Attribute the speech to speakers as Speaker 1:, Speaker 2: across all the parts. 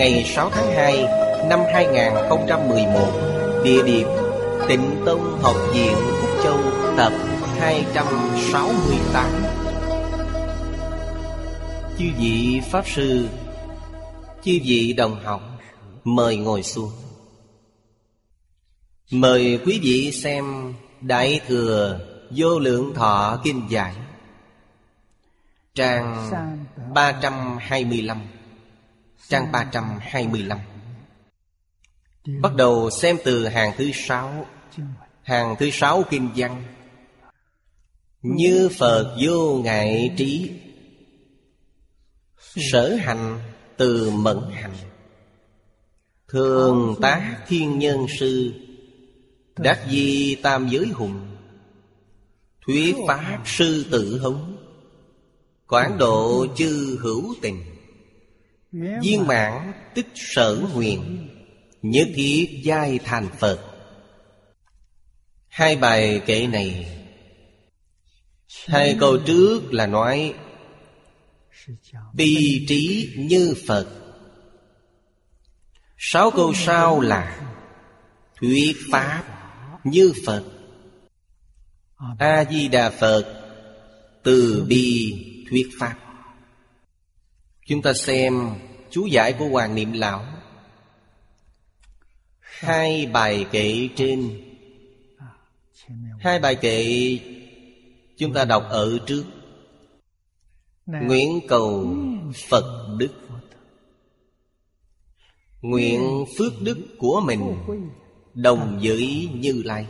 Speaker 1: Ngày 6 tháng 2 Năm 2011 Địa điểm Tịnh Tông Học viện Phúc Châu, Tập 268 Chư vị Pháp Sư, Chư vị đồng học, Mời ngồi xuống. Mời quý vị xem Đại Thừa Vô Lượng Thọ Kinh Giải Trang 325 Trang 325 Bắt đầu xem từ hàng thứ sáu. Hàng thứ sáu Kinh văn Như Phật vô ngại trí, Sở hành từ mẫn hành. Thường tác thiên nhân sư, Đắc di tam giới hùng. Thuyết pháp sư tự hống, Quán độ chư hữu tình. Viên mãn tích sở nguyện Nhất thiết giai thành Phật. Hai bài kệ này Hai câu trước là nói Bi trí như Phật. Sáu câu sau là Thuyết Pháp như Phật. A-di-đà Phật Từ bi thuyết Pháp Chúng ta xem chú giải của Hoàng Niệm Lão. Hai bài kệ trên. Hai bài kệ Chúng ta đọc ở trước. Nguyện cầu Phật Đức. Nguyện phước đức của mình Đồng với Như Lai.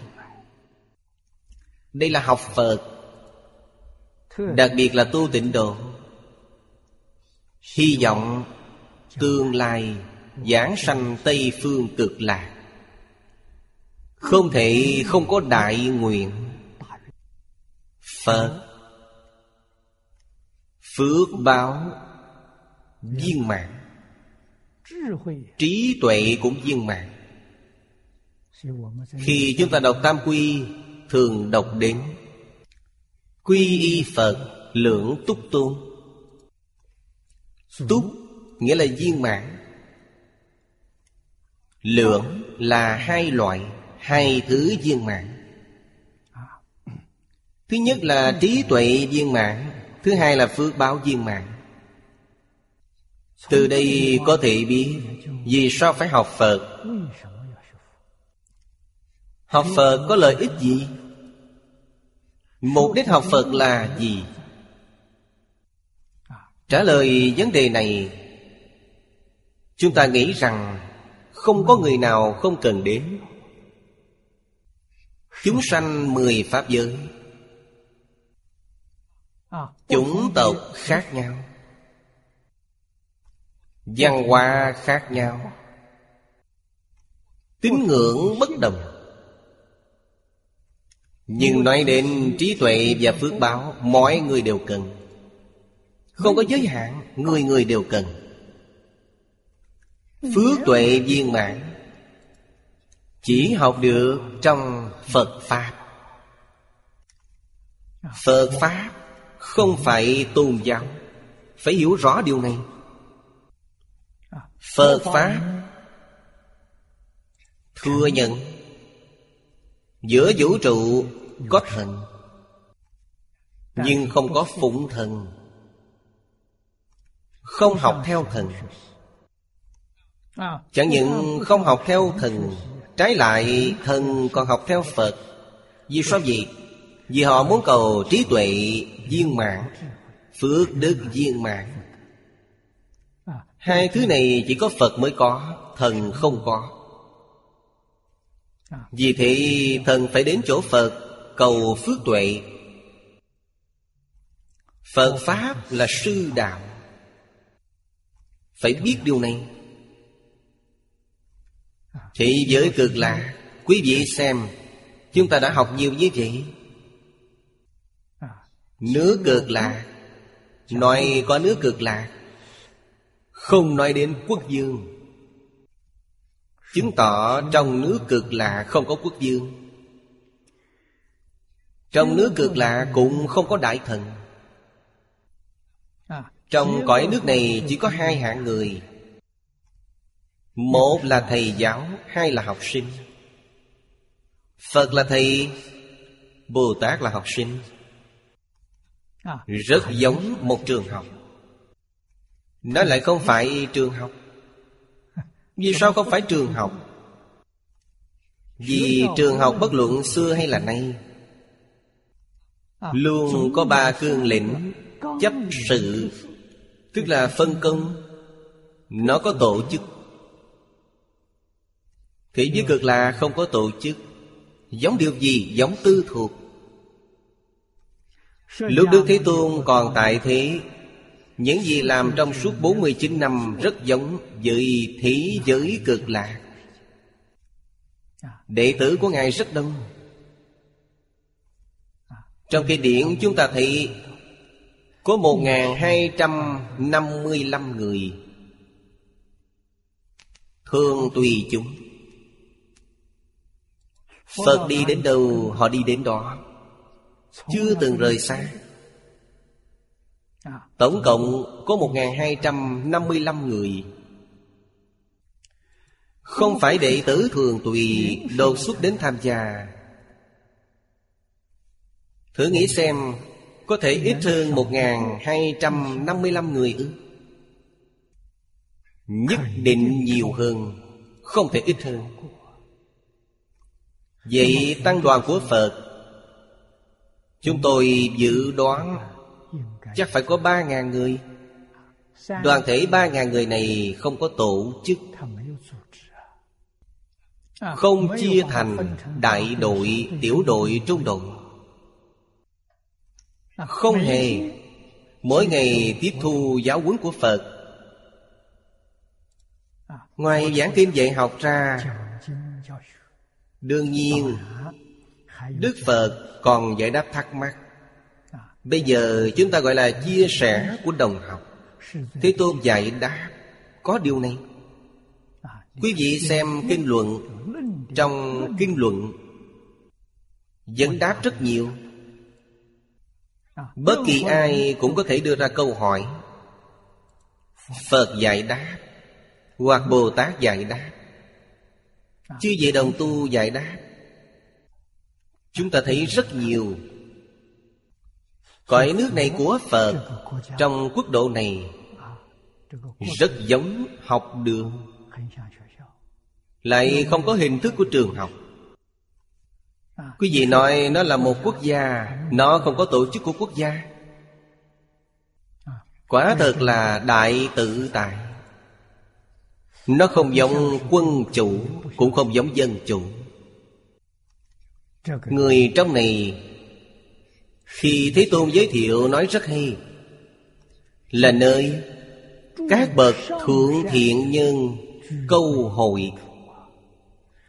Speaker 1: Đây là học Phật. Đặc biệt là tu tịnh độ. Hy vọng Tương lai Giảng sanh Tây Phương cực lạc. Không thể không có đại nguyện. Phật. Phước báo. Viên mạng Trí tuệ cũng viên mạng Khi chúng ta đọc Tam Quy, Thường đọc đến Quy y Phật Lượng túc tôn. Túc nghĩa là viên mãn Lượng là hai loại, Hai thứ viên mãn Thứ nhất là trí tuệ viên mãn, Thứ hai là phước báo viên mãn Từ đây có thể biết Vì sao phải học Phật Học Phật có lợi ích gì? Mục đích học Phật là gì? Trả lời vấn đề này, Chúng ta nghĩ rằng Không có người nào không cần đến. Chúng sanh mười pháp giới, Chủng tộc khác nhau, Văn hóa khác nhau, Tín ngưỡng bất đồng. Nhưng nói đến trí tuệ và phước báo, Mọi người đều cần không có giới hạn, Người người đều cần. Phước tuệ viên mãn, Chỉ học được trong Phật Pháp. Phật Pháp không phải tôn giáo, Phải hiểu rõ điều này. Phật Pháp Thừa nhận, Giữa vũ trụ có thần, Nhưng không có phụng thần. Không học theo thần. Chẳng những không học theo thần, Trái lại thần còn học theo Phật. Vì sao vậy? Vì họ muốn cầu trí tuệ viên mãn, Phước đức viên mãn. Hai thứ này chỉ có Phật mới có, Thần không có. Vì thế thần phải đến chỗ Phật, Cầu phước tuệ. Phật Pháp là sư đạo. Phải biết điều này. Thế giới cực lạ. Quý vị xem, Chúng ta đã học nhiều như vậy. Nước cực lạ. Nói có nước cực lạ. Không nói đến quốc dương. Chứng tỏ trong nước cực lạ không có quốc dương. Trong nước cực lạ cũng không có đại thần. Trong cõi nước này chỉ có hai hạng người. Một là thầy giáo Hai là học sinh. Phật là thầy Bồ Tát là học sinh. Rất giống một trường học. Nó lại không phải trường học. Vì sao không phải trường học? Vì trường học bất luận xưa hay là nay. Luôn có ba cương lĩnh Chấp sự Tức là phân công Nó có tổ chức. Thế giới cực là không có tổ chức. Giống điều gì? Giống tư thuộc. Lúc Đức Thế Tôn còn tại thế, Những gì làm trong suốt 49 năm Rất giống với thế giới cực lạc. Đệ tử của Ngài rất đông. Trong cái điển chúng ta thấy có 1.255 người Thường tùy chúng. Phật đi đến đâu, họ đi đến đó. Chưa từng rời xa. Tổng cộng có 1.255 người. Không phải đệ tử thường tùy đột xuất đến tham gia. Thử nghĩ xem có thể ít hơn 1.255 người ư? Nhất định nhiều hơn Không thể ít hơn. Vậy tăng đoàn của Phật Chúng tôi dự đoán Chắc phải có ba ngàn người. Đoàn thể ba ngàn người này không có tổ chức Không chia thành đại đội, tiểu đội, trung đội Không hề. Mỗi ngày tiếp thu giáo huấn của Phật. Ngoài giảng kinh dạy học ra Đương nhiên Đức Phật còn giải đáp thắc mắc. Bây giờ chúng ta gọi là chia sẻ của đồng học. Thế Tôn giải đáp Có điều này. Quý vị xem kinh luận Trong kinh luận Dẫn đáp rất nhiều Bất kỳ ai cũng có thể đưa ra câu hỏi. Phật giải đáp Hoặc Bồ Tát giải đáp. Chư vị đồng tu giải đáp. Chúng ta thấy rất nhiều. Cõi nước này của Phật Trong quốc độ này Rất giống học đường. Lại không có hình thức của trường học Quý vị nói nó là một quốc gia, Nó không có tổ chức của quốc gia. Quả thật là đại tự tại. Nó không giống quân chủ, Cũng không giống dân chủ. Người trong này, Khi Thế Tôn giới thiệu nói rất hay, Là nơi Các bậc thượng thiện nhân Câu hội.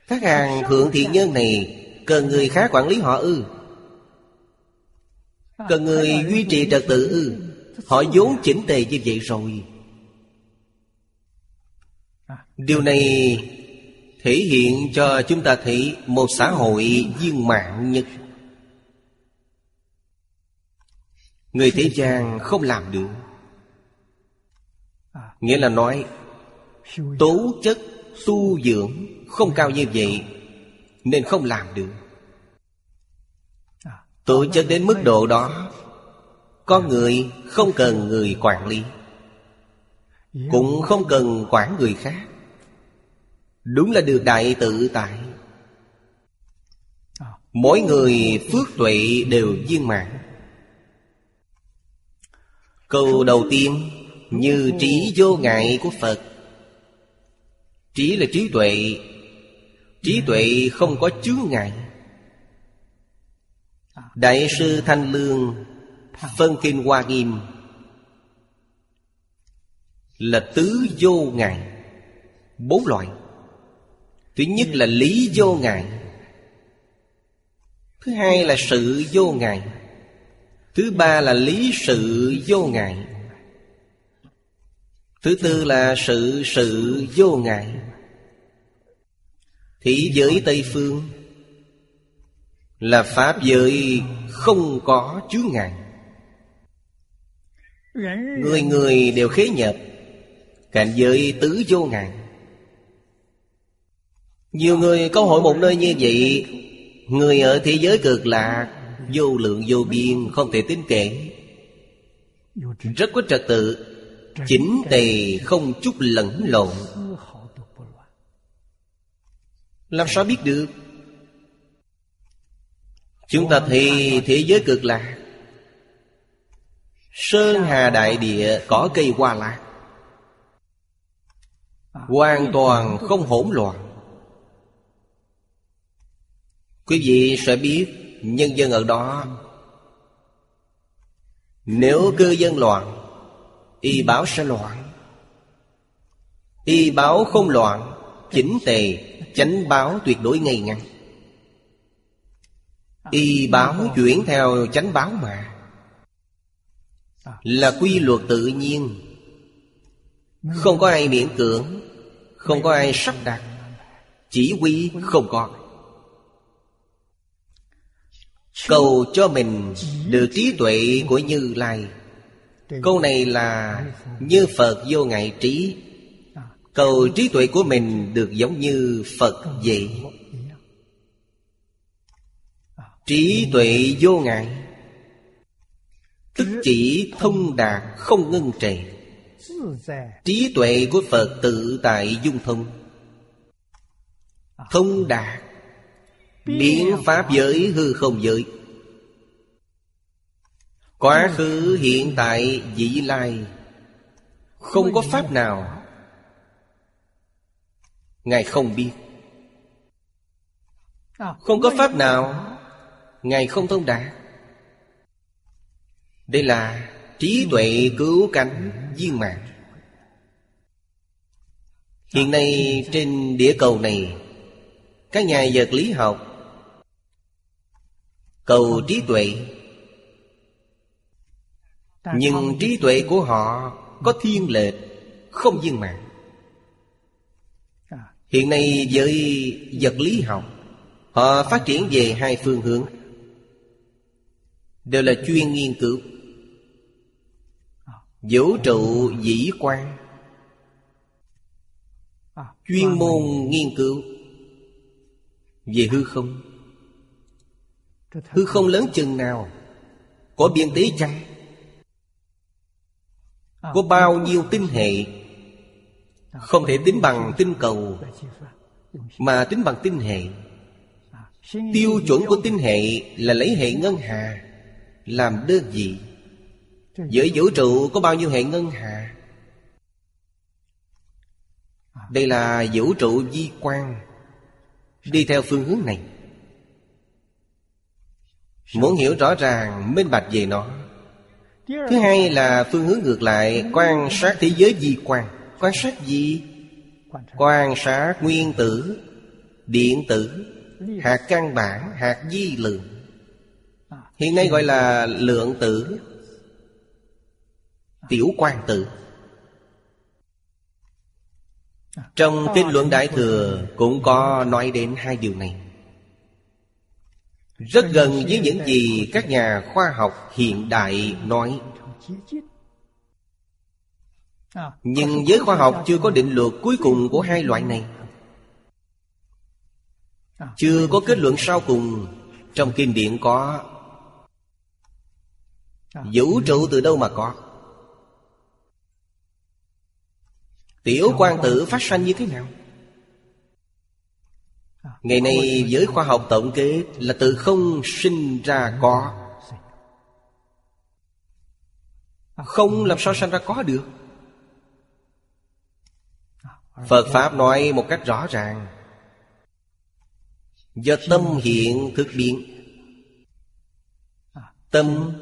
Speaker 1: Các hàng thượng thiện nhân này Cần người khác quản lý họ ư? Cần người duy trì trật tự ư? Họ vốn chỉnh tề như vậy rồi. Điều này thể hiện cho chúng ta thấy một xã hội viên mạng nhất. Người thế gian không làm được. Nghĩa là nói, tố chất tu dưỡng không cao như vậy nên không làm được. Tổ chức đến mức độ đó con người không cần người quản lý cũng không cần quản người khác. Đúng là được đại tự tại. Mỗi người phước tuệ đều viên mãn. Câu đầu tiên Như trí vô ngại của Phật. Trí là trí tuệ Trí tuệ không có chướng ngại. Đại sư Thanh Lương, Phân Kinh Hoa Nghiêm, Là tứ vô ngại. Bốn loại. Thứ nhất là lý vô ngại. Thứ hai là sự vô ngại. Thứ ba là lý sự vô ngại. Thứ tư là sự sự vô ngại thế giới Tây Phương Là Pháp giới không có chướng ngại. Người người đều khế nhập Cảnh giới tứ vô ngại. Nhiều người câu hỏi một nơi như vậy, Người ở thế giới cực lạc, Vô lượng vô biên, không thể tính kể. Rất có trật tự, Chỉnh tề, không chút lẫn lộn. Làm sao biết được? Chúng ta thì thế giới cực lạc Sơn hà đại địa có cây hoa lạc Hoàn toàn không hỗn loạn. Quý vị sẽ biết nhân dân ở đó. Nếu cư dân loạn, Y báo sẽ loạn. Y báo không loạn, Chỉnh tề. Chánh báo tuyệt đối ngay ngắn. Y báo chuyển theo chánh báo mà. Là quy luật tự nhiên. Không có ai miễn cưỡng, Không có ai sắp đặt. Chỉ quy không có. Cầu cho mình được trí tuệ của Như Lai. Câu này là Như Phật vô ngại trí. Cầu trí tuệ của mình được giống như Phật vậy. Trí tuệ vô ngại. Tức chỉ thông đạt, không ngưng trệ. Trí tuệ của Phật tự tại dung thông. Thông đạt. Biến pháp giới hư không giới. Quá khứ, hiện tại, vị lai. Không có pháp nào Ngài không biết. Không có pháp nào. Ngài không thông đạt. Đây là trí tuệ cứu cánh viên mạng Hiện nay trên địa cầu này Các nhà vật lý học Cầu trí tuệ. Nhưng trí tuệ của họ Có thiên lệch Không viên mạng Hiện nay với vật lý học, Họ phát triển về hai phương hướng, Đều là chuyên nghiên cứu. Vũ trụ dĩ quan Chuyên môn nghiên cứu Về hư không. Hư không lớn chừng nào, Có biên tế chăng? Có bao nhiêu tinh hệ? Không thể tính bằng tinh cầu, Mà tính bằng tinh hệ. Tiêu chuẩn của tinh hệ là lấy hệ ngân hà Làm đơn vị. Giữa vũ trụ có bao nhiêu hệ ngân hà? Đây là vũ trụ di quan. Đi theo phương hướng này. Muốn hiểu rõ ràng, minh bạch về nó. Thứ hai là phương hướng ngược lại, Quan sát thế giới di quan. Quan sát gì? Quan sát nguyên tử Điện tử Hạt căn bản, hạt di lượng. Hiện nay gọi là lượng tử Tiểu quan tử. Trong kinh luận Đại Thừa Cũng có nói đến hai điều này. Rất gần với những gì các nhà khoa học hiện đại nói nhưng giới khoa học chưa có định luật cuối cùng của hai loại này. Chưa có kết luận sau cùng. Trong kinh điển có Vũ trụ từ đâu mà có? Tiểu quan tử phát sanh như thế nào? Ngày nay với khoa học tổng kết Là từ không sinh ra có. Không làm sao sinh ra có được Phật Pháp nói một cách rõ ràng. Do tâm hiện thực biến. Tâm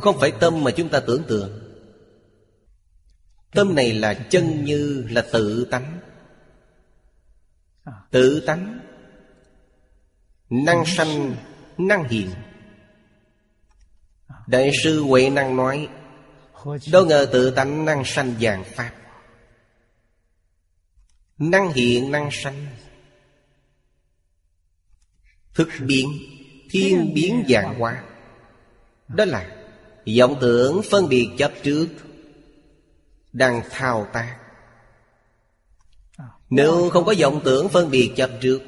Speaker 1: Không phải tâm mà chúng ta tưởng tượng. Tâm này là chân như là tự tánh. Tự tánh Năng sanh Năng hiện. Đại sư Huệ Năng nói Đâu ngờ tự tánh năng sanh dạng Pháp Năng hiện năng sanh. Thực biến Thiên biến dạng hóa Đó là vọng tưởng phân biệt chấp trước. Đang thao tác. Nếu không có vọng tưởng phân biệt chấp trước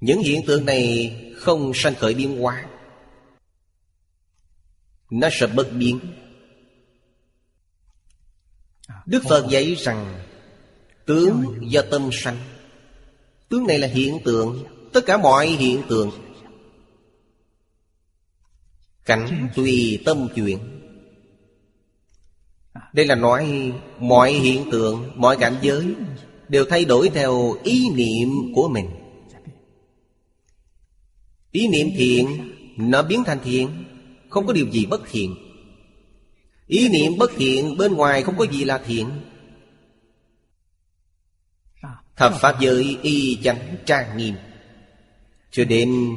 Speaker 1: Những hiện tượng này không sanh khởi biến hóa. Nó sẽ bất biến Đức Phật dạy rằng Tướng do tâm sanh. Tướng này là hiện tượng Tất cả mọi hiện tượng. Cảnh tùy tâm chuyển. Đây là nói Mọi hiện tượng, mọi cảnh giới Đều thay đổi theo ý niệm của mình. Ý niệm thiện Nó biến thành thiện Không có điều gì bất thiện. Ý niệm bất thiện bên ngoài không có gì là thiện. Thập Pháp giới y chánh trang nghiêm. Cho đến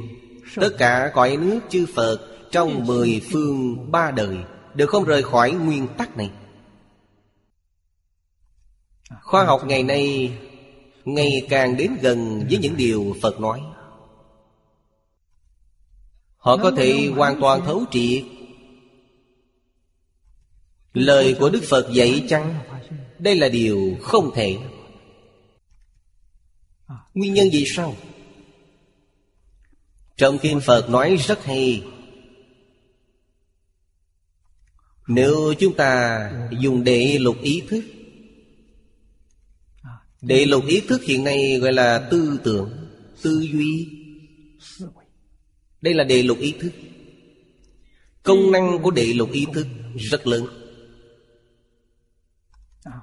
Speaker 1: tất cả cõi nước chư Phật Trong mười phương ba đời Đều không rời khỏi nguyên tắc này. Khoa học ngày nay Ngày càng đến gần với những điều Phật nói. Họ có thể hoàn toàn thấu triệt Lời của Đức Phật dạy chăng? Đây là điều không thể. Nguyên nhân vì sao? Trong Kinh Phật nói rất hay. Nếu chúng ta dùng đệ lục ý thức Đệ lục ý thức hiện nay gọi là tư tưởng, Tư duy. Đây là đệ lục ý thức. Công năng của đệ lục ý thức rất lớn.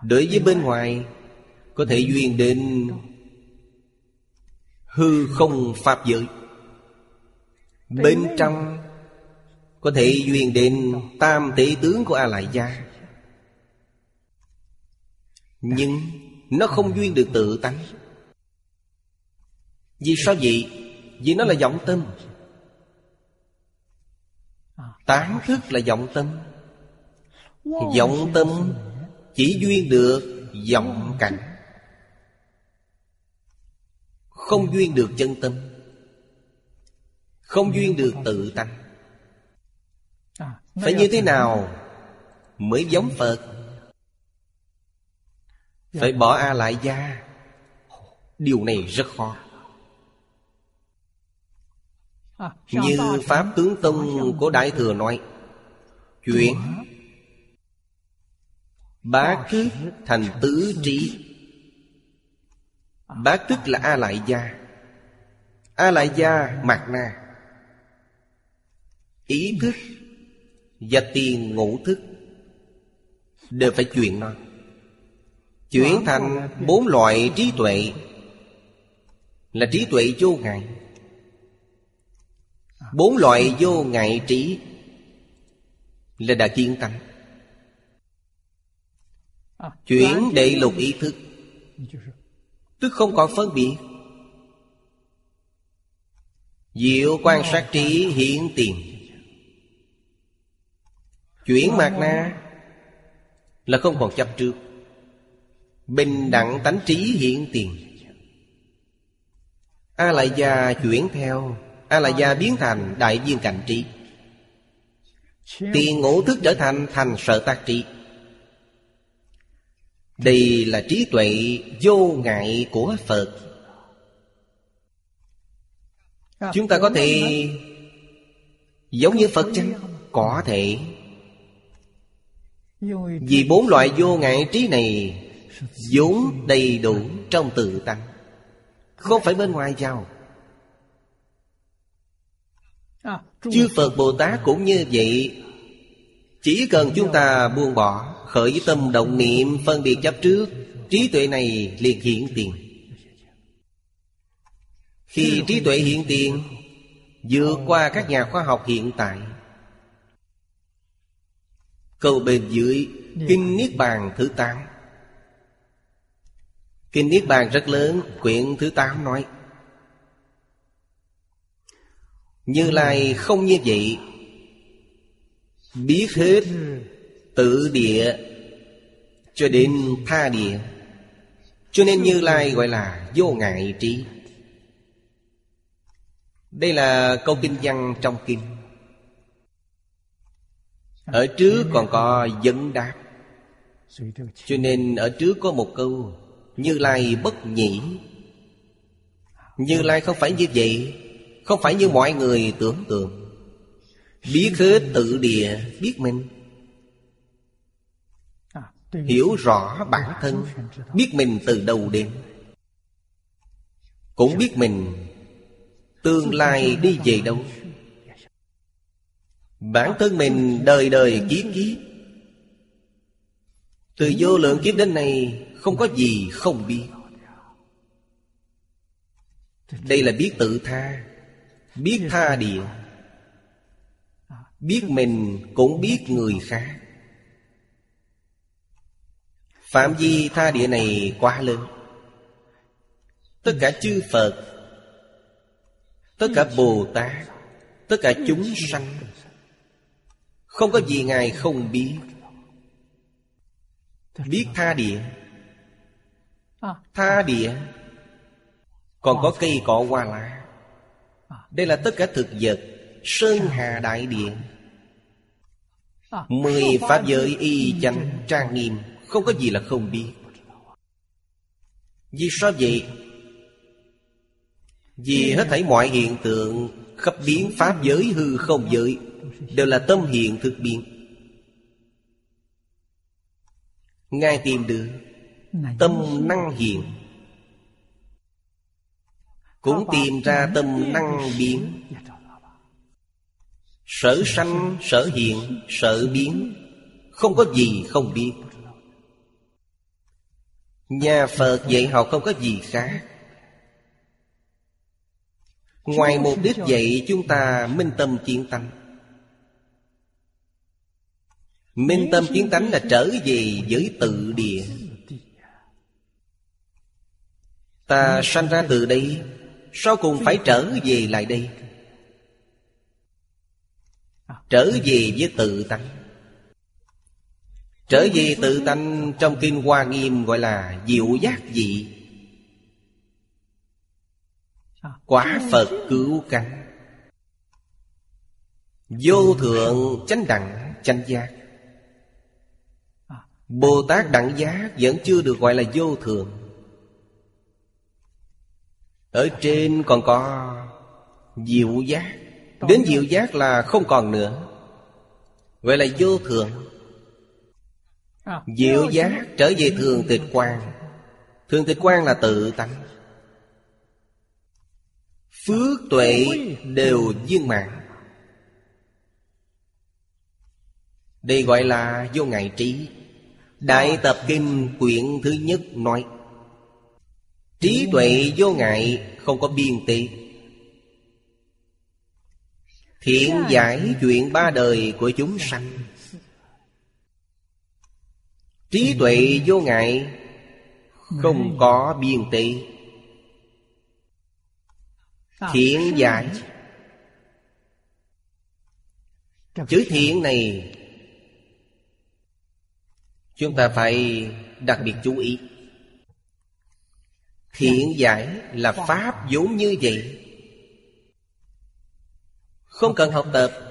Speaker 1: Đối với bên ngoài, Có thể duyên đến Hư không Pháp giới. Bên trong, Có thể duyên đến Tam tỷ tướng của A-lại gia Nhưng Nó không duyên được tự tánh. Vì sao vậy? Vì nó là vọng tâm. Tán thức là vọng tâm. Vọng tâm chỉ duyên được vọng cảnh. Không duyên được chân tâm Không duyên được tự tánh Phải như thế nào Mới giống Phật? Phải bỏ A lại gia. Điều này rất khó. Như Pháp Tướng Tông của Đại Thừa nói Chuyện Bá thức thành tứ trí. Bá tức là A Lại Gia. A Lại Gia Mạt Na. Ý thức Và tiền ngũ thức, Đều phải chuyển nó. Chuyển thành bốn loại trí tuệ. Là trí tuệ vô ngại. Bốn loại vô ngại trí Là đã kiên tánh Chuyển đệ lục ý thức. Tức không còn phân biệt. Diệu quan sát trí hiện tiền. Chuyển mạt na Là không còn chấp trước. Bình đẳng tánh trí hiện tiền. A lại gia chuyển theo. A lại gia biến thành đại viên cảnh trí. Tiền ngũ thức trở thành thành sợ tác trí đây là trí tuệ vô ngại của Phật. Chúng ta có thể Giống như Phật chăng? Có thể. Vì bốn loại vô ngại trí này vốn đầy đủ trong tự tăng Không phải bên ngoài vào. Chư Phật Bồ Tát cũng như vậy. Chỉ cần chúng ta buông bỏ Khởi tâm động niệm phân biệt chấp trước, Trí tuệ này liền hiện tiền. Khi trí tuệ hiện tiền, vượt qua các nhà khoa học hiện tại. Câu bên dưới, kinh niết bàn thứ tám. Kinh niết bàn rất lớn, quyển thứ tám nói, như lai không như vậy, biết hết tự địa, cho đến tha địa. Cho nên như lai gọi là vô ngại trí. Đây là câu kinh văn trong kinh. Ở trước còn có vấn đáp. Cho nên ở trước có một câu, Như Lai bất nhĩ. Như Lai không phải như vậy, Không phải như mọi người tưởng tượng. Biết hết tự địa, Biết mình. Hiểu rõ bản thân, Biết mình từ đầu đến. Cũng biết mình Tương lai đi về đâu. Bản thân mình đời đời kiếp kiếp Từ vô lượng kiếp đến nay, Không có gì không biết. Đây là biết tự tha, Biết tha địa Biết mình cũng biết người khác. Phạm vi tha địa này quá lớn. Tất cả chư Phật, Tất cả Bồ Tát, Tất cả chúng sanh, Không có gì Ngài không biết. Biết tha địa. Tha địa. Còn có cây cỏ hoa lá. Đây là tất cả thực vật Sơn Hà Đại Địa. Mười Pháp giới y chánh trang nghiêm. Không có gì là không biết. Vì sao vậy? Vì hết thảy mọi hiện tượng Khắp biến pháp giới hư không giới Đều là tâm hiện thực biến. Ngài tìm được Tâm năng hiện. Cũng tìm ra tâm năng biến. Sở sanh, sở hiện, sở biến. Không có gì không biết. Nhà Phật dạy học không có gì khác. Ngoài mục đích dạy, chúng ta minh tâm chiến tánh. Minh tâm chiến tánh là trở về với tự địa. Ta sanh ra từ đây Sau cùng phải trở về lại đây? Trở về với tự tánh. Trở về tự tánh trong Kinh Hoa Nghiêm gọi là diệu giác dị. Quả Phật cứu cánh. Vô thượng chánh đẳng chánh giác. Bồ Tát đẳng giác vẫn chưa được gọi là vô thượng. Ở trên còn có diệu giác. Đến diệu giác là không còn nữa. Gọi là vô thượng. Diệu giác trở về thường tịch quan Thường tịch quan là tự tánh. Phước tuệ đều viên mạng Đây gọi là vô ngại trí. Đại tập kinh quyển thứ nhất nói, Trí tuệ vô ngại không có biên tị. Thiện giải chuyện ba đời của chúng sanh Trí tuệ vô ngại Không có biên tị. Thiện giải. Chữ thiện này Chúng ta phải đặc biệt chú ý. Thiện giải là Pháp vốn như vậy. Không cần học tập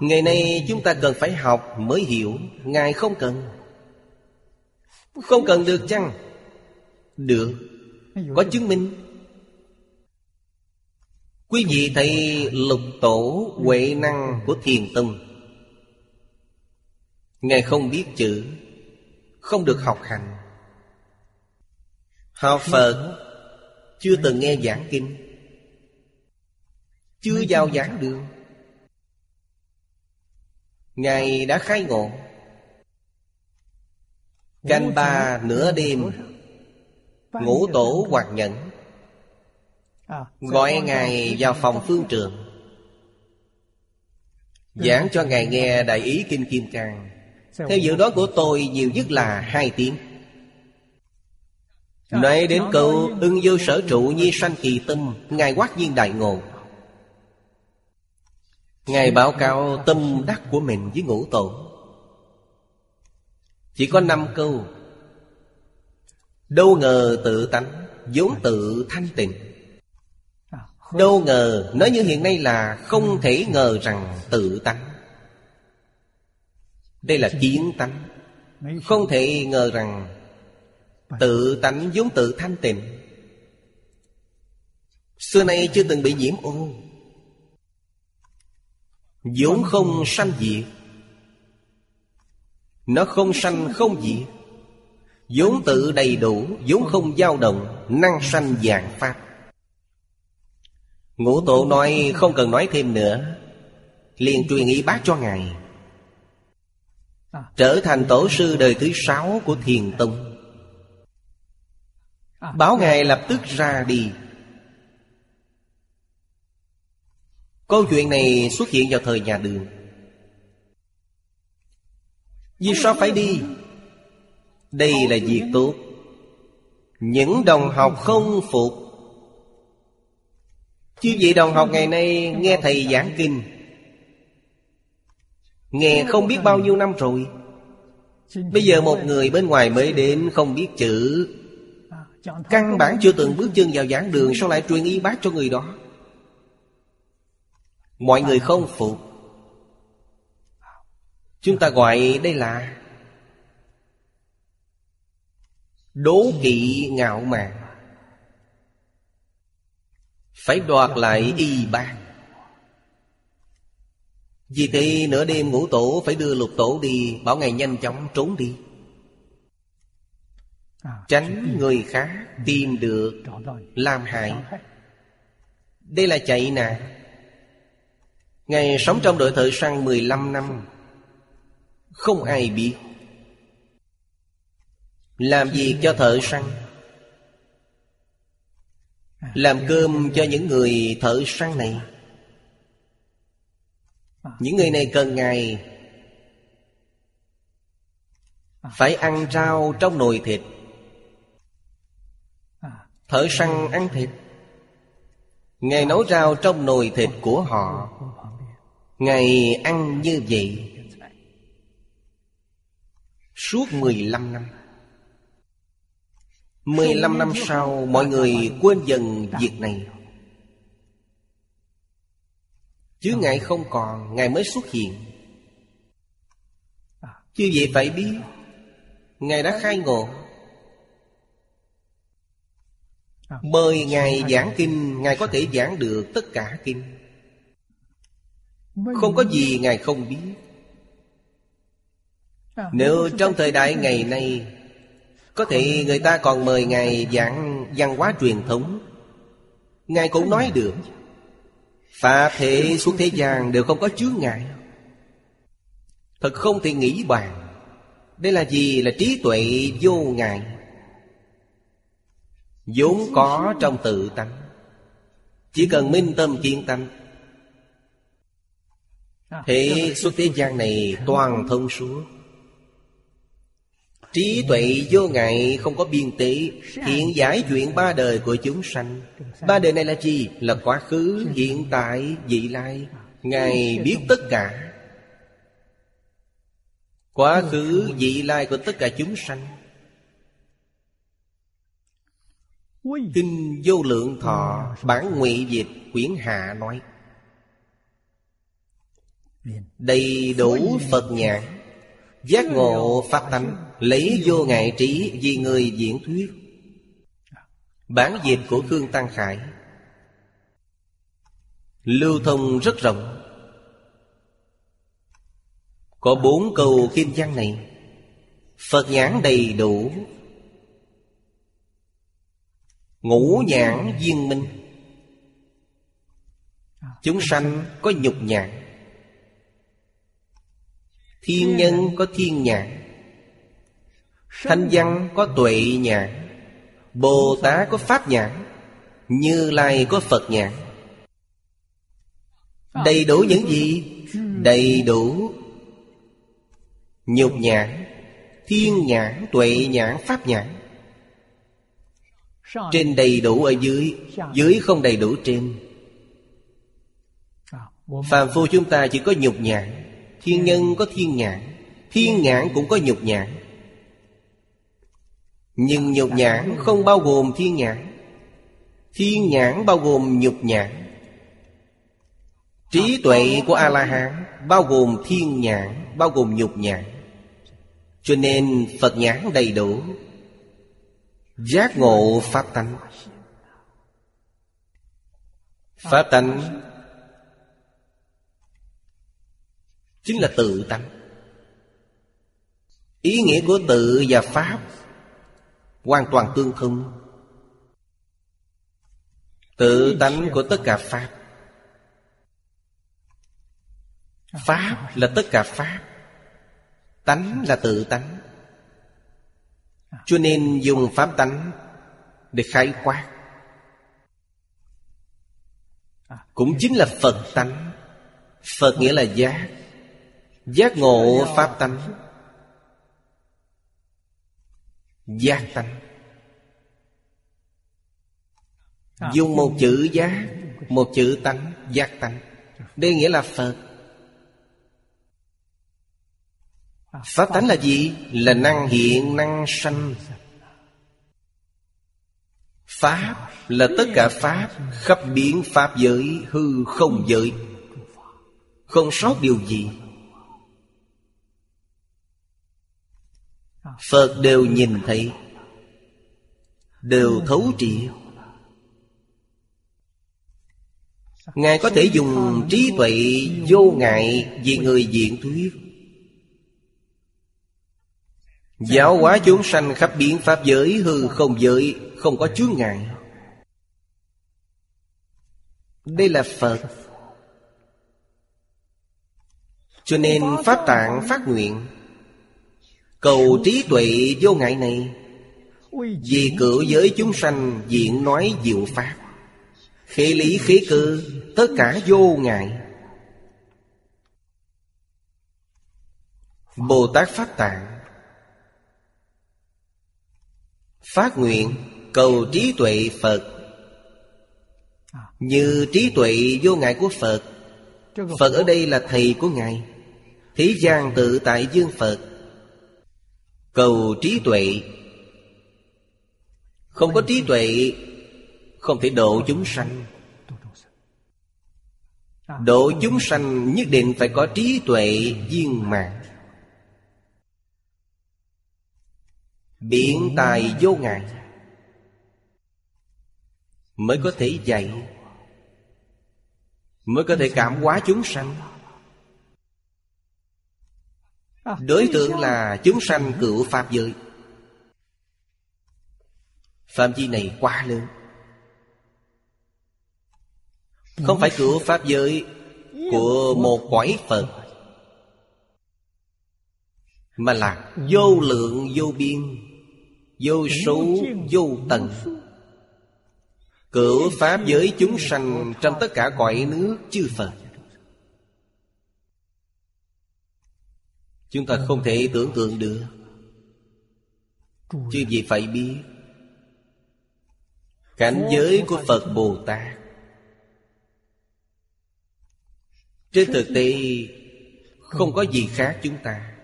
Speaker 1: Ngày nay chúng ta cần phải học mới hiểu Ngài không cần. Không cần được chăng? Được. Có chứng minh. Quý vị thấy lục tổ huệ năng của thiền tông. Ngài không biết chữ Không được học hành. Học Phật Chưa từng nghe giảng kinh. Chưa vào giảng đường Ngài đã khai ngộ. Canh ba nửa đêm, Ngũ tổ hoạt nhẫn. Gọi Ngài vào phòng phương trường. Giảng cho Ngài nghe Đại ý Kinh Kim Cang. Theo dự đoán của tôi, nhiều nhất là hai tiếng. Nói đến câu, ưng vô sở trụ nhi sanh kỳ tâm, Ngài quát nhiên đại ngộ. Ngài báo cáo tâm đắc của mình với ngũ tổ Chỉ có năm câu. Đâu ngờ tự tánh vốn tự thanh tịnh. Đâu ngờ Nói như hiện nay là Không thể ngờ rằng tự tánh. Đây là kiến tánh. Không thể ngờ rằng Tự tánh vốn tự thanh tịnh. Xưa nay chưa từng bị nhiễm ô vốn không sanh diệt Nó không sanh không diệt vốn tự đầy đủ, vốn không dao động, Năng sanh dạng Pháp. Ngũ tổ nói không cần nói thêm nữa. Liền truyền ý bác cho Ngài. Trở thành tổ sư đời thứ sáu của Thiền Tông. Báo Ngài lập tức ra đi. Câu chuyện này xuất hiện vào thời nhà đường. Vì sao phải đi? Đây là việc tốt. Những đồng học không phục. Chứ vị đồng học ngày nay nghe thầy giảng kinh. Nghe không biết bao nhiêu năm rồi. Bây giờ một người bên ngoài mới đến không biết chữ. Căn bản chưa từng bước chân vào giảng đường, Sao lại truyền y bác cho người đó? Mọi người không phục. Chúng ta gọi đây là Đố kỵ ngạo mạn. Phải đoạt lại y bác Vì thế nửa đêm ngủ tổ phải đưa lục tổ đi, Bảo ngày nhanh chóng trốn đi. Tránh người khác tìm được Làm hại. Đây là chạy nạn. Ngài sống trong đội thợ săn 15 năm, Không ai biết Làm việc cho thợ săn, Làm cơm cho những người thợ săn này. Những người này cần Ngài Phải ăn rau trong nồi thịt, Thợ săn ăn thịt. Ngài nấu rau trong nồi thịt của họ ngày ăn như vậy. Suốt 15 năm. 15 năm sau, mọi người quên dần việc này. Chứ Ngài không còn, Ngài mới xuất hiện. Chứ vậy phải biết, Ngài đã khai ngộ. Mời Ngài giảng kinh, Ngài có thể giảng được tất cả kinh. Không có gì Ngài không biết. Nếu trong thời đại ngày nay, Có thể người ta còn mời Ngài giảng văn hóa truyền thống, Ngài cũng nói được. Pháp thể suốt thế gian đều không có chướng ngại. Thật không thể nghĩ bàn, Đây là gì? Là trí tuệ vô ngại. Vốn có trong tự tánh, chỉ cần minh tâm kiên tâm thế suốt thế gian này toàn thông suốt. Trí tuệ vô ngại không có biên tế Hiện giải chuyện ba đời của chúng sanh. Ba đời này là gì? Là quá khứ, hiện tại, vị lai. Ngài biết tất cả. Quá khứ, vị lai của tất cả chúng sanh. Kinh vô lượng thọ Bản ngụy dịch quyển hạ nói Đầy đủ Phật nhãn Giác ngộ Pháp tánh Lấy vô ngại trí vì người diễn thuyết. Bản dịch của Khương Tăng Khải. Lưu thông rất rộng. Có bốn câu kim văn này. Phật nhãn đầy đủ. Ngũ nhãn viên minh. Chúng sanh có nhục nhãn. Thiên nhân có thiên nhãn Thanh văn có tuệ nhãn Bồ Tát có pháp nhãn Như Lai có Phật nhãn Đầy đủ những gì? Đầy đủ. Nhục nhãn Thiên nhãn, tuệ nhãn, pháp nhãn Trên đầy đủ ở dưới Dưới không đầy đủ trên. Phàm phu chúng ta chỉ có nhục nhãn Thiên nhân có thiên nhãn Thiên nhãn cũng có nhục nhãn. Nhưng nhục nhãn không bao gồm thiên nhãn. Thiên nhãn bao gồm nhục nhãn. Trí tuệ của A-la-hán Bao gồm thiên nhãn, Bao gồm nhục nhãn. Cho nên Phật nhãn đầy đủ. Giác ngộ Pháp tánh. Pháp tánh Chính là tự tánh Ý nghĩa của tự và Pháp Hoàn toàn tương thông. Tự tánh của tất cả Pháp. Pháp là tất cả Pháp. Tánh là tự tánh. Cho nên dùng Pháp tánh Để khai quát. Cũng chính là Phật tánh. Phật nghĩa là giác. Giác ngộ Pháp tánh. Giác tánh. Dùng một chữ giác, Một chữ tánh, Giác tánh. Đây nghĩa là Phật. Pháp tánh là gì? Là năng hiện, năng sanh. Pháp là tất cả Pháp Khắp biến Pháp giới, hư không giới. Không sót điều gì. Phật đều nhìn thấy, Đều thấu triệt. Ngài có thể dùng trí tuệ vô ngại Vì người diện thuyết. Giáo hóa chúng sanh khắp biến pháp giới, hư không giới, Không có chướng ngại. Đây là Phật. Cho nên Pháp Tạng phát nguyện Cầu trí tuệ vô ngại này, Vì cửu giới chúng sanh diện nói diệu Pháp. Khế lý khế cư Tất cả vô ngại. Bồ Tát Pháp Tạng. Phát nguyện, cầu trí tuệ Phật. Như trí tuệ vô ngại của Phật Phật ở đây là thầy của Ngài. Thế gian tự tại dương Phật. Cầu trí tuệ. Không có trí tuệ, Không thể độ chúng sanh. Độ chúng sanh nhất định phải có trí tuệ viên mạng Biện tài vô ngại Mới có thể dạy, Mới có thể cảm hóa chúng sanh. Đối tượng là chúng sanh cựu Pháp giới. Phạm vi này quá lớn. Không phải cựu Pháp giới Của một quái Phật Mà là vô lượng vô biên Vô số vô tận. Cửu Pháp giới chúng sanh Trong tất cả cõi nước chư Phật Chúng ta không thể tưởng tượng được. Chứ gì phải biết. Cảnh giới của Phật Bồ Tát Trên thực tế, Không có gì khác chúng ta.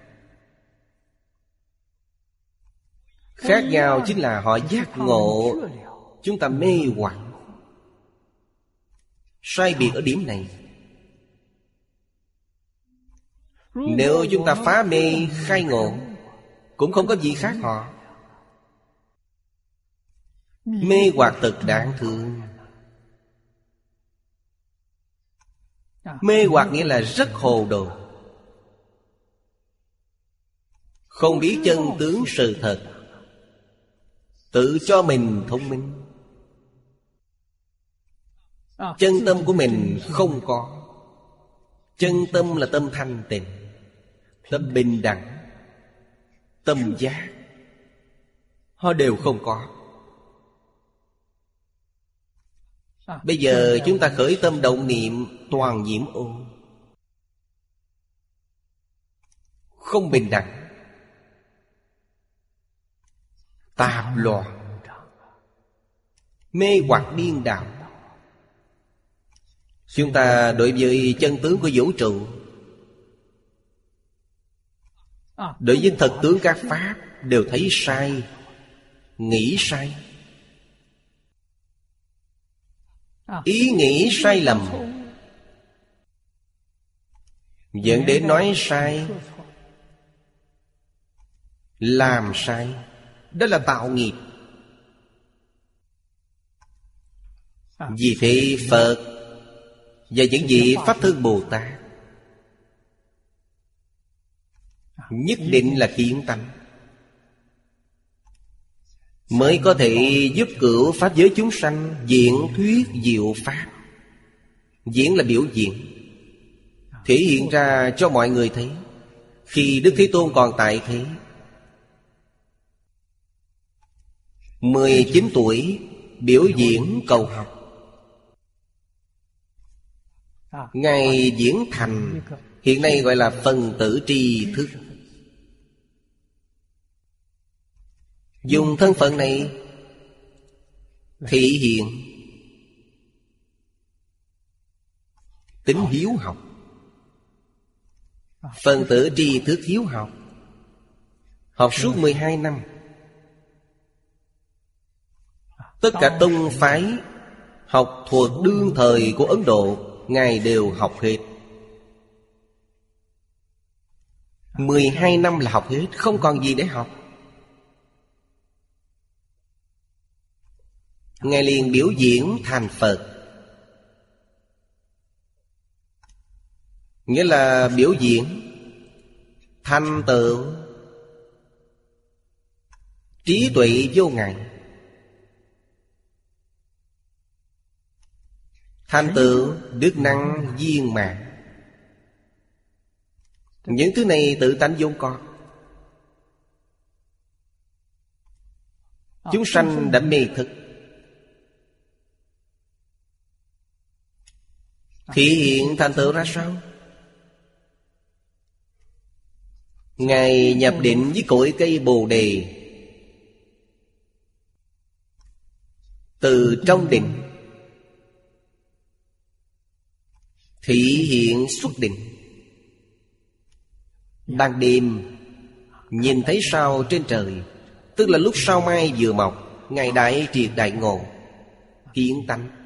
Speaker 1: Khác nhau chính là họ giác ngộ. Chúng ta mê hoặc. Sai biệt ở điểm này. Nếu chúng ta phá mê, khai ngộ, Cũng không có gì khác họ. Mê hoặc thật đáng thương. Mê hoặc nghĩa là rất hồ đồ. Không biết chân tướng sự thật. Tự cho mình thông minh. Chân tâm của mình không có. Chân tâm là tâm thanh tịnh. Tâm bình đẳng, Tâm giác, Họ đều không có. Bây giờ chúng ta khởi tâm động niệm toàn nhiễm ô. Không bình đẳng. Tạp loạn. Mê hoặc điên đạo Chúng ta đối với chân tướng của vũ trụ Đối với thật tướng các Pháp Đều thấy sai, Nghĩ sai. Ý nghĩ sai lầm. Dẫn đến nói sai, Làm sai. Đó là tạo nghiệp. Vì thế Phật Và những vị Pháp Thân Bồ Tát Nhất định là kiến tánh Mới có thể giúp cửu Pháp giới chúng sanh Diễn thuyết diệu Pháp. Diễn là biểu diễn. Thể hiện ra cho mọi người thấy. Khi Đức Thế Tôn còn tại thế 19 tuổi, biểu diễn cầu học. Ngài diễn thành, Hiện nay gọi là phần tử tri thức. Dùng thân phận này Thị hiện Tính hiếu học. Phần tử tri thức hiếu học. Học suốt 12 năm. Tất cả tông phái Học thuộc đương thời của Ấn Độ, Ngài đều học hết. 12 năm là học hết, Không còn gì để học. Ngài liền biểu diễn thành Phật. Nghĩa là biểu diễn Thành tựu Trí tuệ vô ngại. Thành tựu đức năng, viên mạng Những thứ này tự tánh vốn có. Chúng sanh đã mê thực Thị hiện thành tựu ra sao? Ngài nhập định với cội cây bồ đề. Từ trong định Thị hiện xuất định. Ban đêm, Nhìn thấy sao trên trời, Tức là lúc sao mai vừa mọc Ngày đại triệt đại ngộ, Kiến tánh.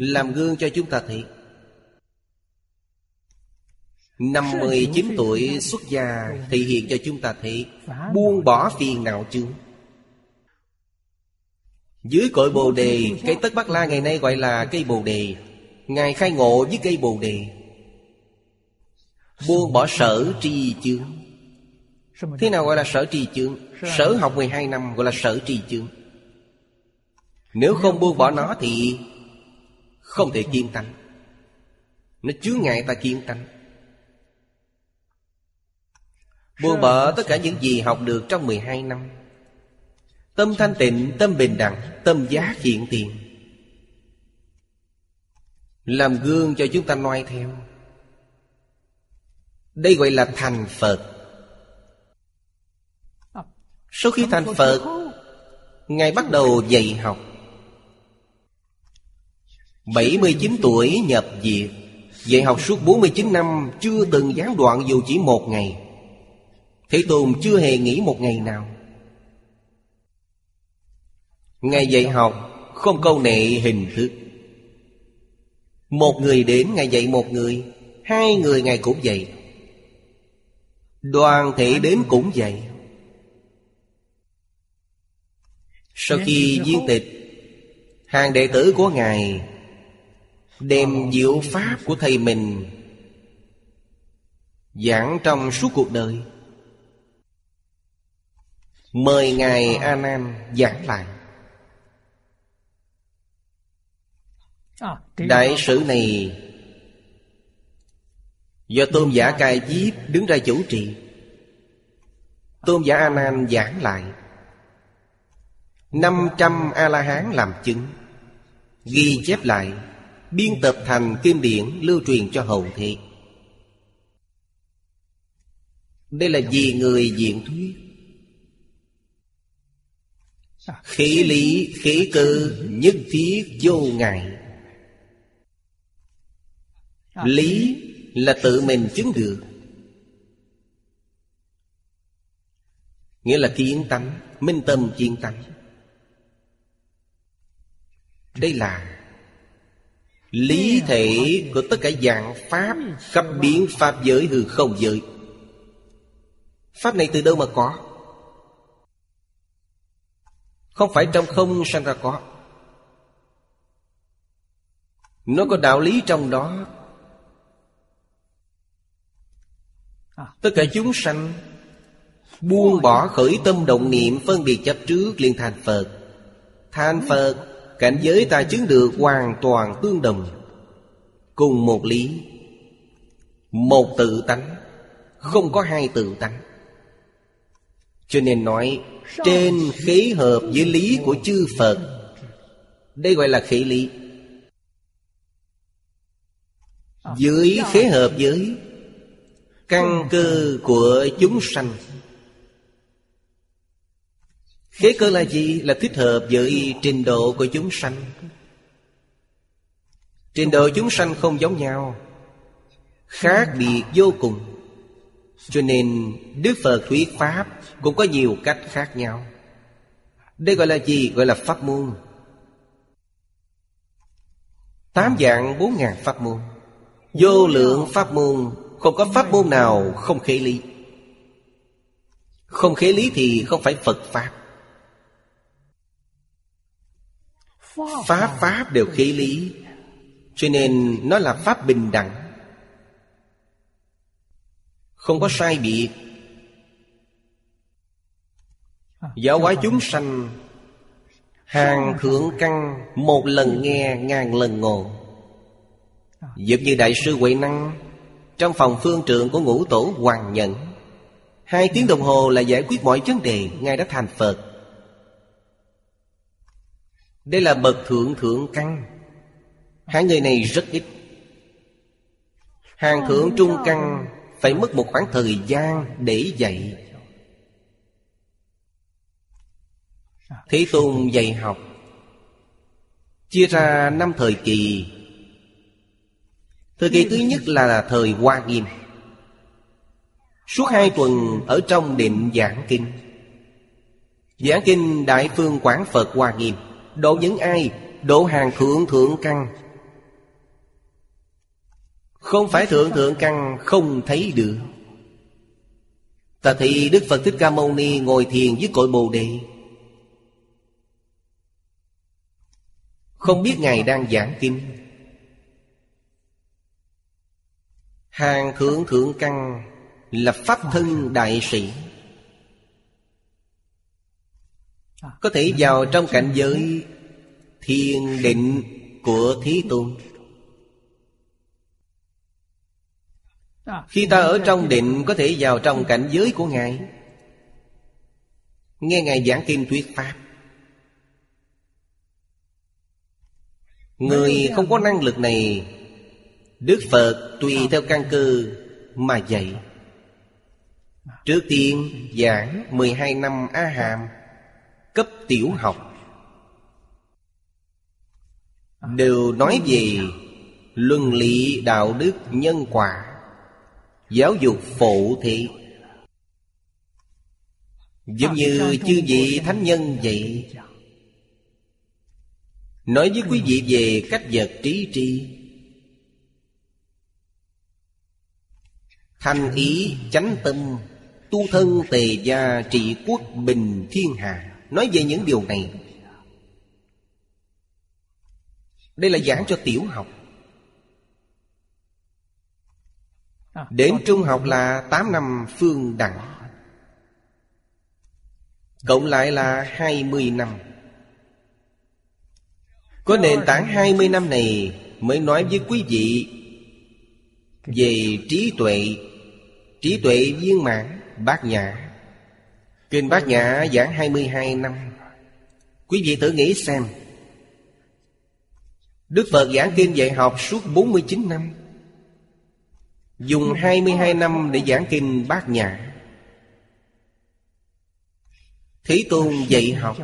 Speaker 1: Làm gương cho chúng ta thấy Năm 19 tuổi xuất gia Thể hiện cho chúng ta thấy Buông bỏ phiền não chướng Dưới cội bồ đề Cây tất bát la ngày nay gọi là cây bồ đề. Ngài khai ngộ với cây bồ đề. Buông bỏ sở tri chướng. Thế nào gọi là sở tri chướng? Sở học 12 năm gọi là sở tri chướng. Nếu không buông bỏ nó thì Không thể kiên tánh. Nó chướng ngại ta kiên tánh. Buông bỏ tất cả những gì học được trong 12 năm. Tâm thanh tịnh, tâm bình đẳng, tâm giá hiện tiền. Làm gương cho chúng ta noi theo. Đây gọi là thành Phật. Sau khi thành Phật Ngài bắt đầu dạy học 79 tuổi nhập diệt Dạy học suốt 49 năm, Chưa từng gián đoạn dù chỉ một ngày. Thế Tôn chưa hề nghỉ một ngày nào. Ngài dạy học, Không câu nệ hình thức. Một người đến Ngài dạy một người, Hai người Ngài cũng dạy. Đoàn thể đến cũng dạy. Sau khi viên tịch, Hàng đệ tử của Ngài Đem diệu pháp của thầy mình Giảng trong suốt cuộc đời. Mời Ngài A Nan giảng lại. Đại sử này Do tôn giả cai diếp đứng ra chủ trì. Tôn giả A Nan giảng lại. 500 A-la-hán làm chứng, Ghi chép lại. Biên tập thành kinh điển lưu truyền cho hậu thế. Đây là vì người diện thuyết. Khí lý, khí cơ, nhất thiết vô ngại. Lý là tự mình chứng được. Nghĩa là kiến tánh Minh tâm kiến tánh. Đây là Lý thể của tất cả dạng Pháp Khắp biến Pháp giới hư không giới. Pháp này từ đâu mà có? Không phải trong không sanh ra có. Nó có đạo lý trong đó. Tất cả chúng sanh Buông bỏ khởi tâm động niệm Phân biệt chấp trước liền thành Phật. Thành Phật Cảnh giới ta chứng được hoàn toàn tương đồng. Cùng một lý. Một tự tánh. Không có hai tự tánh. Cho nên nói, Trên khí hợp với lý của chư Phật, Đây gọi là khí lý. Dưới khế hợp với Căn cơ của chúng sanh Khế cơ là gì? Là thích hợp với trình độ của chúng sanh. Trình độ chúng sanh không giống nhau, Khác biệt vô cùng. Cho nên Đức Phật thuyết Pháp Cũng có nhiều cách khác nhau. Đây gọi là gì? Gọi là Pháp môn. Tám dạng bốn ngàn Pháp môn. Vô lượng Pháp môn, Không có Pháp môn nào không khế lý. Không khế lý thì không phải Phật Pháp. Pháp Pháp đều khí lý. Cho nên nó là Pháp bình đẳng. Không có sai biệt Giáo hóa chúng sanh, Hàng thượng căn, Một lần nghe, ngàn lần ngộ. Giống như Đại sư Huệ Năng, Trong phòng phương trượng của ngũ tổ Hoàng Nhẫn, Hai tiếng đồng hồ là giải quyết mọi vấn đề, Ngài đã thành Phật đây là bậc thượng thượng căn. Hai người này rất ít. Hàng thượng trung căn Phải mất một khoảng thời gian để dạy. Thế Tôn dạy học. Chia ra năm thời kỳ. Thời kỳ thứ nhất là thời Hoa Nghiêm. Suốt hai tuần ở trong định giảng kinh. Giảng kinh Đại Phương Quán Phật Hoa Nghiêm Độ những ai Độ hàng thượng thượng căn. Không phải thượng thượng căn Không thấy được. Ta thị Đức Phật Thích Ca Mâu Ni Ngồi thiền với cội Bồ Đề. Không biết Ngài đang giảng kinh. Hàng thượng thượng căn Là Pháp thân đại sĩ Có thể vào trong cảnh giới Thiên định của Thí Tôn. Khi ta ở trong định Có thể vào trong cảnh giới của Ngài. Nghe Ngài giảng kinh thuyết Pháp. Người không có năng lực này Đức Phật tùy theo căn cơ mà dạy. Trước tiên giảng 12 năm A Hàm Cấp tiểu học. Đều nói về Luân lý đạo đức nhân quả, Giáo dục phổ thị. Giống như chư vị thánh nhân vậy. Nói với quý vị về cách vật trí tri. Thanh ý chánh tâm, Tu thân tề gia trị quốc bình thiên hạ. Nói về những điều này. Đây là giảng cho tiểu học. Đến trung học là 8 năm phương đẳng Cộng lại là 20 năm. Có nền tảng 20 năm này Mới nói với quý vị Về trí tuệ. Trí tuệ viên mãn, Bát nhã. Kinh bát nhã, giảng 22 năm. Quý vị thử nghĩ xem. Đức Phật giảng kinh dạy học suốt 49 năm. Dùng 22 năm để giảng kinh bát nhã. Thế Tôn dạy học.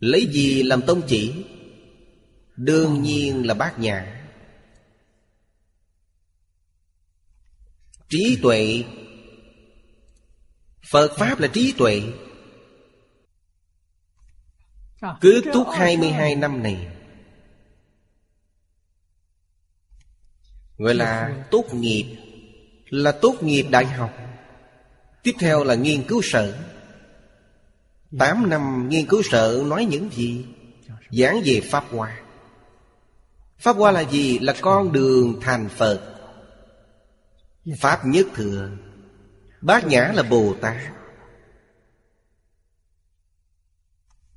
Speaker 1: Lấy gì làm tông chỉ? Đương nhiên là bát nhã. Trí tuệ Phật Pháp là trí tuệ. Cứ túc 22 năm này. Gọi là tốt nghiệp Là tốt nghiệp đại học. Tiếp theo là nghiên cứu sở. Tám năm nghiên cứu sở nói những gì? Giảng về Pháp Hoa. Pháp Hoa là gì? Là con đường thành Phật. Pháp nhất thừa Bát Nhã là Bồ Tát.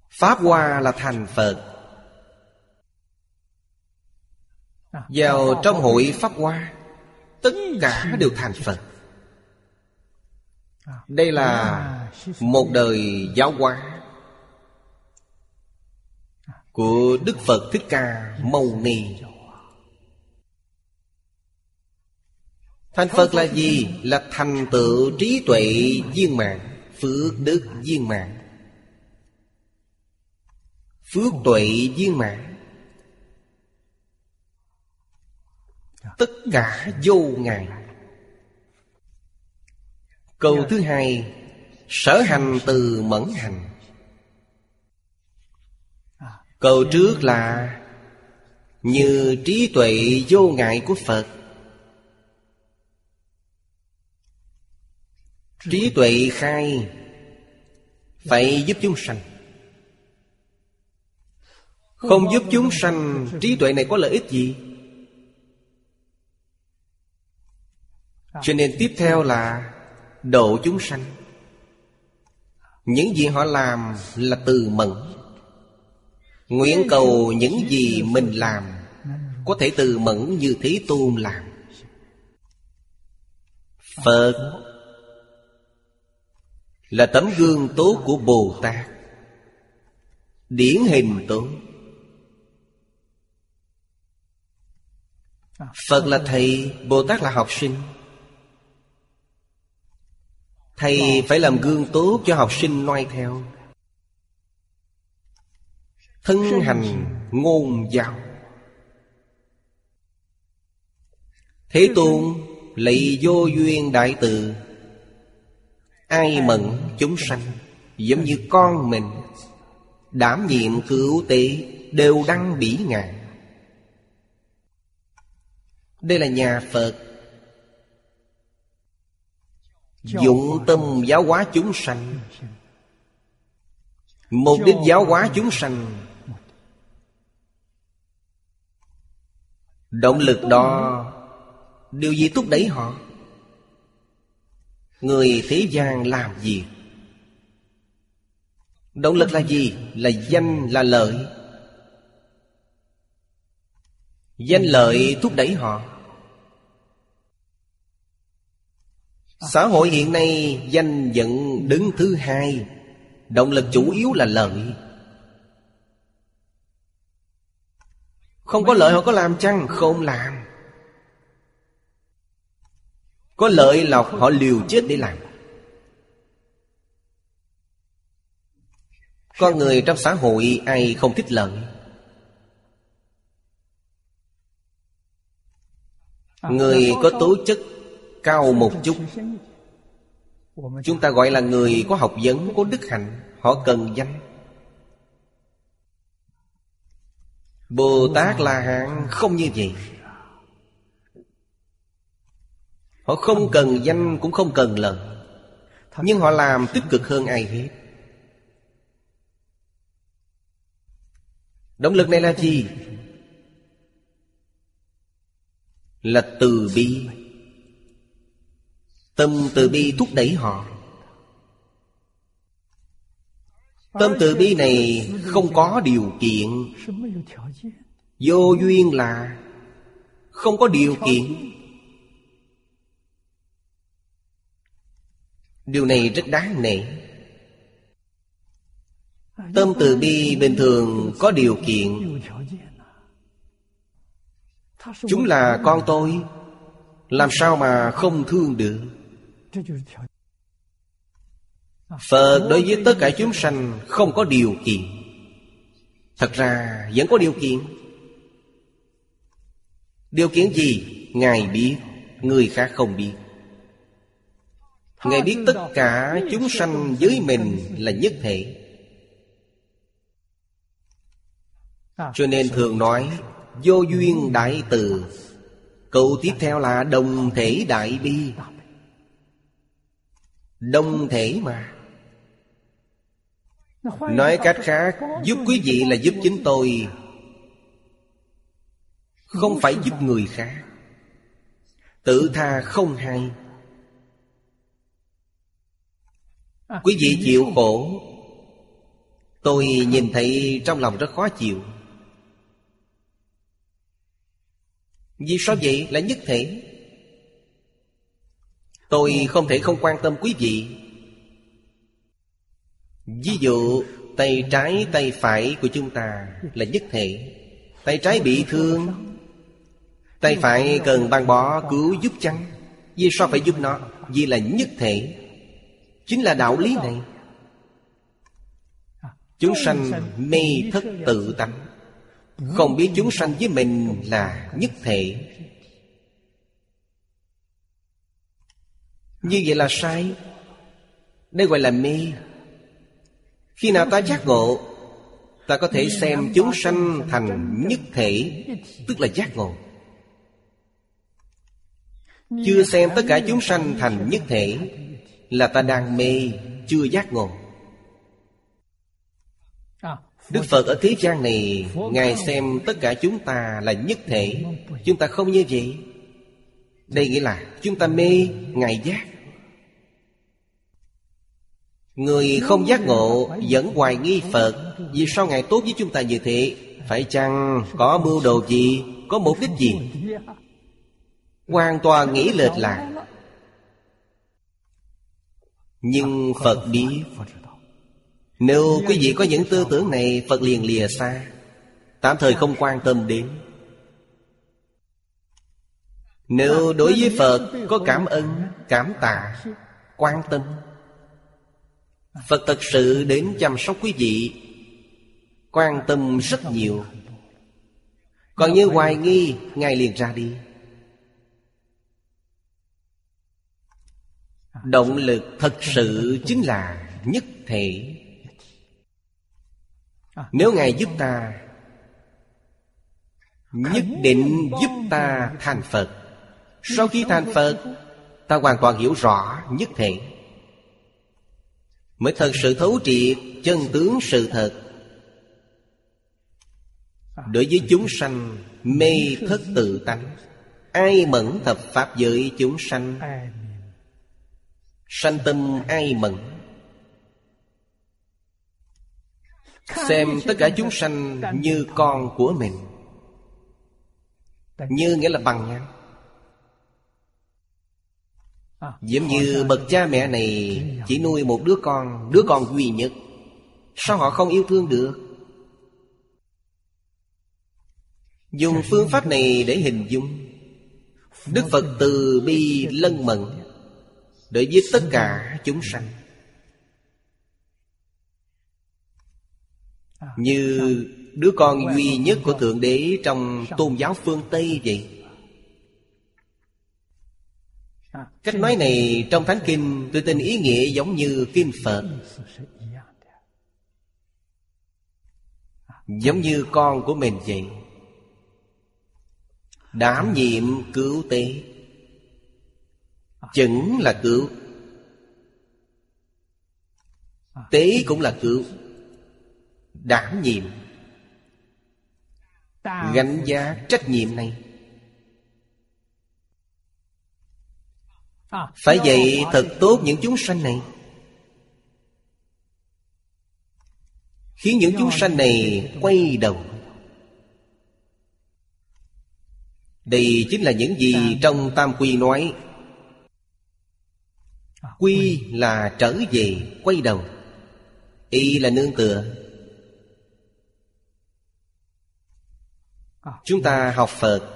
Speaker 1: Pháp Hoa là thành Phật. Vào trong hội Pháp Hoa, Tất cả đều thành Phật. Đây là một đời giáo hóa Của Đức Phật Thích Ca Mâu Ni. Thành Phật là gì? Là thành tựu trí tuệ viên mạng Phước đức viên mạng Phước tuệ viên mạng Tất cả vô ngại. Câu thứ hai, Sở hành từ mẫn hành. Câu trước là, Như trí tuệ vô ngại của Phật Trí tuệ khai Phải giúp chúng sanh. Không giúp chúng sanh, Trí tuệ này có lợi ích gì? Cho nên tiếp theo là Độ chúng sanh. Những gì họ làm là từ mẫn. Nguyện cầu những gì mình làm Có thể từ mẫn như Thế Tôn làm. Phật là tấm gương tốt của Bồ Tát Điển hình tốt Phật là thầy Bồ Tát là học sinh. Thầy phải làm gương tốt cho học sinh noi theo. Thân hành ngôn giáo. Thế Tôn lấy vô duyên đại từ. Ai mận chúng sanh Giống như con mình Đảm nhiệm cứu tế Đều đăng bỉ ngạn Đây là nhà Phật. Dụng tâm giáo hóa chúng sanh. Mục đích giáo hóa chúng sanh. Động lực đó Điều gì thúc đẩy họ Người thế gian làm gì? Động lực là gì? Là danh, là lợi. Danh lợi thúc đẩy họ. Xã hội hiện nay danh dẫn đứng thứ hai. Động lực chủ yếu là lợi. Không có lợi họ có làm chăng? Không làm. Có lợi lộc họ liều chết để làm. Con người trong xã hội ai không thích lợi? Người có tố chất cao một chút. Chúng ta gọi là người có học vấn, có đức hạnh Họ cần danh. Bồ Tát La Hán không như vậy. Họ không cần danh cũng không cần lợi Nhưng họ làm tích cực hơn ai hết. Động lực này là gì? Là từ bi. Tâm từ bi thúc đẩy họ. Tâm từ bi này không có điều kiện. Vô duyên là Không có điều kiện Điều này rất đáng nể. Tâm từ bi bình thường có điều kiện Chúng là con tôi Làm sao mà không thương được? Phật đối với tất cả chúng sanh không có điều kiện. Thật ra vẫn có điều kiện. Điều kiện gì? Ngài biết Người khác không biết Ngài biết tất cả chúng sanh với mình là nhất thể. Cho nên thường nói Vô duyên đại từ. Câu tiếp theo là đồng thể đại bi. Đồng thể mà. Nói cách khác Giúp quý vị là giúp chính tôi. Không phải giúp người khác. Tự tha không hay À. Quý vị chịu khổ. Tôi nhìn thấy trong lòng rất khó chịu. Vì sao vậy? Là nhất thể. Tôi không thể không quan tâm quý vị. Ví dụ, Tay trái, tay phải của chúng ta là nhất thể. Tay trái bị thương. Tay phải cần băng bó cứu giúp chăng? Vì sao phải giúp nó? Vì là nhất thể. Chính là đạo lý này. Chúng sanh mê thất tự tánh. Không biết chúng sanh với mình là nhất thể. Như vậy là sai. Đây gọi là mê. Khi nào ta giác ngộ, Ta có thể xem chúng sanh thành nhất thể, Tức là giác ngộ. Chưa xem tất cả chúng sanh thành nhất thể. Là ta đang mê, Chưa giác ngộ. Đức Phật ở thế gian này, Ngài xem tất cả chúng ta là nhất thể. Chúng ta không như vậy. Đây nghĩa là chúng ta mê Ngài giác. Người không giác ngộ Vẫn hoài nghi Phật, Vì sao Ngài tốt với chúng ta như thế? Phải chăng có mưu đồ gì, Có mục đích gì? Hoàn toàn nghĩ lệch lạc. Nhưng Phật biết. Nếu quý vị có những tư tưởng này Phật liền lìa xa. Tạm thời không quan tâm đến. Nếu đối với Phật có cảm ơn, cảm tạ, quan tâm Phật thật sự đến chăm sóc quý vị Quan tâm rất nhiều. Còn như hoài nghi Ngài liền ra đi. Động lực thật sự chính là nhất thể. Nếu Ngài giúp ta, Nhất định giúp ta thành Phật. Sau khi thành Phật, Ta hoàn toàn hiểu rõ nhất thể. Mới thật sự thấu triệt chân tướng sự thật. Đối với chúng sanh, mê thất tự tánh, Ai mẫn thập pháp giới chúng sanh? Sanh tâm ai mẫn Xem tất cả chúng sanh như con của mình. Như nghĩa là bằng nhau Giống như bậc cha mẹ này Chỉ nuôi một đứa con Đứa con duy nhất. Sao họ không yêu thương được? Dùng phương pháp này để hình dung. Đức Phật từ bi lân mận. Đối với tất cả chúng sanh. Như đứa con duy nhất của Thượng Đế Trong tôn giáo phương Tây vậy. Cách nói này trong Thánh Kinh Tôi tin ý nghĩa giống như Kinh Phật. Giống như con của mình vậy. Đảm nhiệm cứu tế. Chẩn là cứu. Tế cũng là cứu. Đảm nhiệm. Gánh giá trách nhiệm này. Phải dạy thật tốt những chúng sanh này. Khiến những chúng sanh này quay đầu. Đây chính là những gì trong Tam Quy nói. Quy là trở về, quay đầu. Y là nương tựa. Chúng ta học Phật.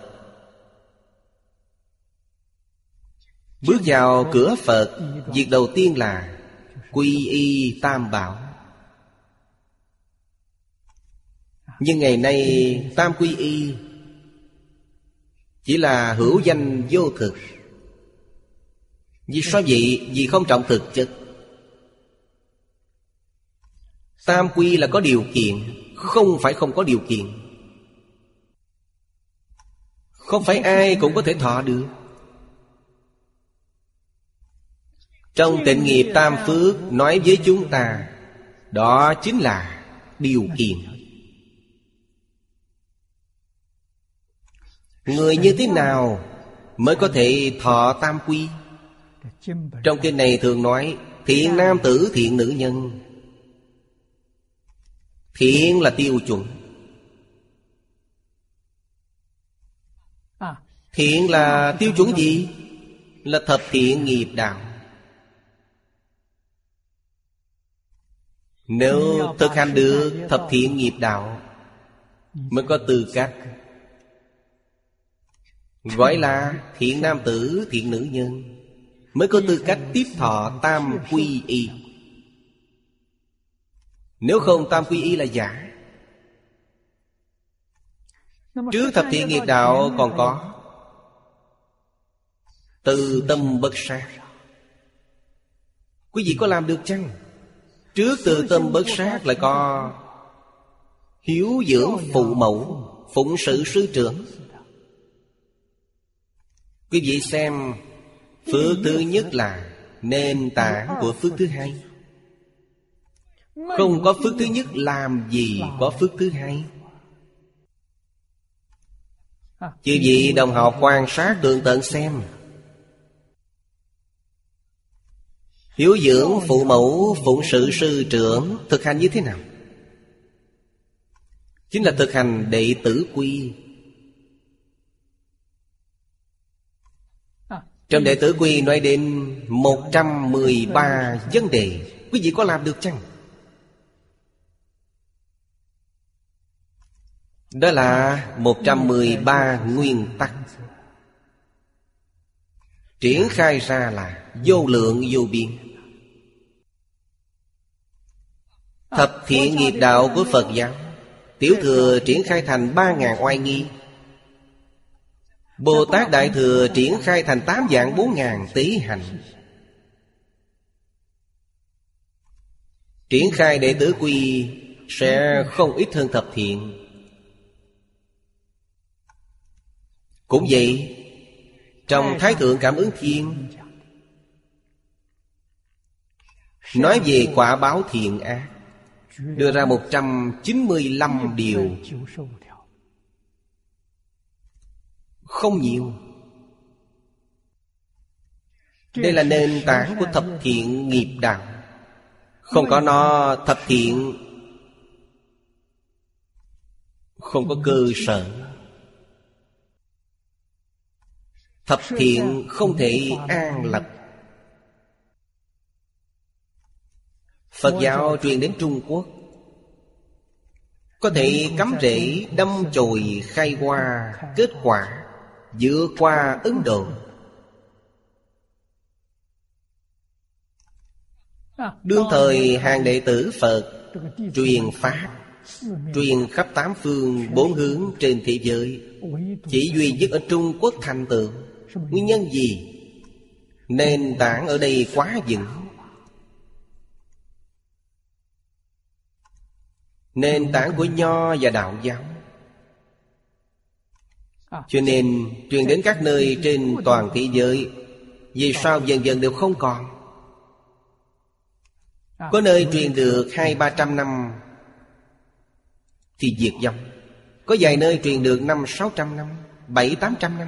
Speaker 1: Bước vào cửa Phật Việc đầu tiên là Quy y tam bảo. Nhưng ngày nay tam quy y Chỉ là hữu danh vô thực vì sao vậy? Vì không trọng thực chất Tam quy là có điều kiện, Không phải không có điều kiện. Không phải ai cũng có thể thọ được. Trong tịnh nghiệp tam phước, Nói với chúng ta, Đó chính là điều kiện. Người như thế nào Mới có thể thọ tam quy? Trong kinh này thường nói Thiện nam tử thiện nữ nhân. Thiện là tiêu chuẩn. Thiện là tiêu chuẩn gì? Là thập thiện nghiệp đạo. Nếu thực hành được thập thiện nghiệp đạo Mới có tư cách. Gọi là thiện nam tử, thiện nữ nhân Mới có tư cách tiếp thọ tam quy y. Nếu không, tam quy y là giả. Trước thập thiện nghiệp đạo còn có Từ tâm bất sát Quý vị có làm được chăng? Trước từ tâm bất sát lại có Hiếu dưỡng phụ mẫu, Phụng sự sư trưởng. Quý vị xem Phước thứ nhất là Nền tảng của phước thứ hai. Không có phước thứ nhất, làm gì có phước thứ hai? Chứ gì đồng học quan sát tường tận xem. Hiếu dưỡng phụ mẫu, phụng sự sư trưởng, Thực hành như thế nào? Chính là thực hành đệ tử quy. Trong đệ tử quy nói đến 113 vấn đề, Quý vị có làm được chăng? Đó là 113 nguyên tắc. Triển khai ra là vô lượng vô biên. Thập thiện nghiệp đạo của Phật giáo, Tiểu thừa triển khai thành ba ngàn oai nghi. Bồ Tát Đại Thừa triển khai thành tám dạng bốn ngàn tỷ hành. Triển khai đệ tử quy Sẽ không ít hơn thập thiện. Cũng vậy, Trong Thái Thượng Cảm ứng Thiên, Nói về quả báo thiện ác, Đưa ra 195 điều không nhiều. Đây là nền tảng của thập thiện nghiệp đạo. Không có nó, thập thiện Không có cơ sở. Thập thiện không thể an lập. Phật giáo truyền đến Trung Quốc. Có thể cắm rễ đâm chồi khai hoa, Kết quả vượt qua Ấn Độ Đương thời, hàng đệ tử Phật Truyền Pháp Truyền khắp tám phương bốn hướng trên thế giới. Chỉ duy nhất ở Trung Quốc thành tựu. Nguyên nhân gì? Nền tảng ở đây quá vững. Nền tảng của Nho và Đạo giáo. Cho nên truyền đến các nơi trên toàn thế giới Vì sao dần dần đều không còn? Có nơi truyền được hai ba trăm năm Thì diệt vong. Có vài nơi truyền được năm sáu trăm năm Bảy tám trăm năm.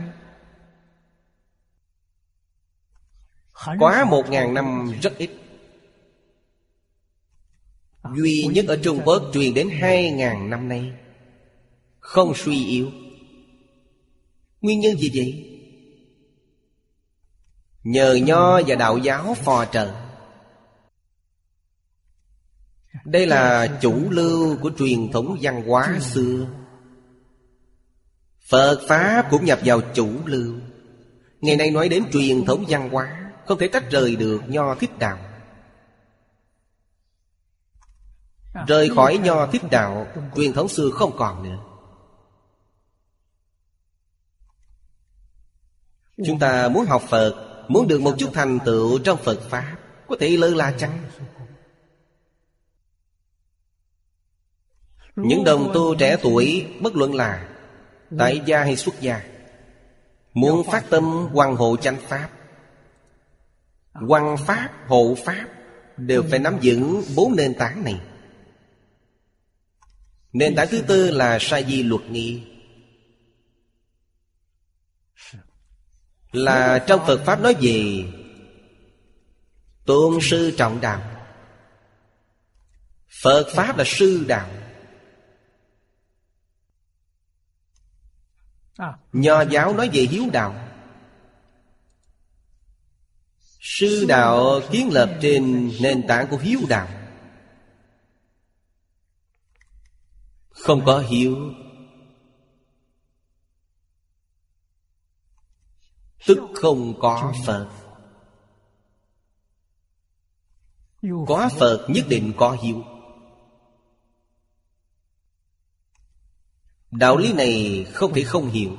Speaker 1: Quá một ngàn năm rất ít. Duy nhất ở Trung Quốc truyền đến hai ngàn năm nay. Không suy yếu Nguyên nhân gì vậy? Nhờ nho và đạo giáo phò trợ. Đây là chủ lưu của truyền thống văn hóa xưa. Phật Pháp cũng nhập vào chủ lưu. Ngày nay nói đến truyền thống văn hóa, Không thể tách rời được nho thích đạo. Rời khỏi nho thích đạo, Truyền thống xưa không còn nữa. Chúng ta muốn học Phật Muốn được một chút thành tựu trong Phật Pháp Có thể lơ là chăng? Những đồng tu trẻ tuổi Bất luận là Tại gia hay xuất gia Muốn phát tâm hoàng hộ chánh Pháp Hoàng Pháp, hộ Pháp Đều phải nắm vững bốn nền tảng này. Nền tảng thứ tư là sa di luật nghi. Là trong Phật Pháp nói về Tôn sư trọng đạo. Phật Pháp là sư đạo. Nho giáo nói về hiếu đạo. Sư đạo kiến lập trên nền tảng của hiếu đạo. Không có hiếu Tức không có Phật. Có Phật nhất định có hiếu. Đạo lý này không thể không hiểu.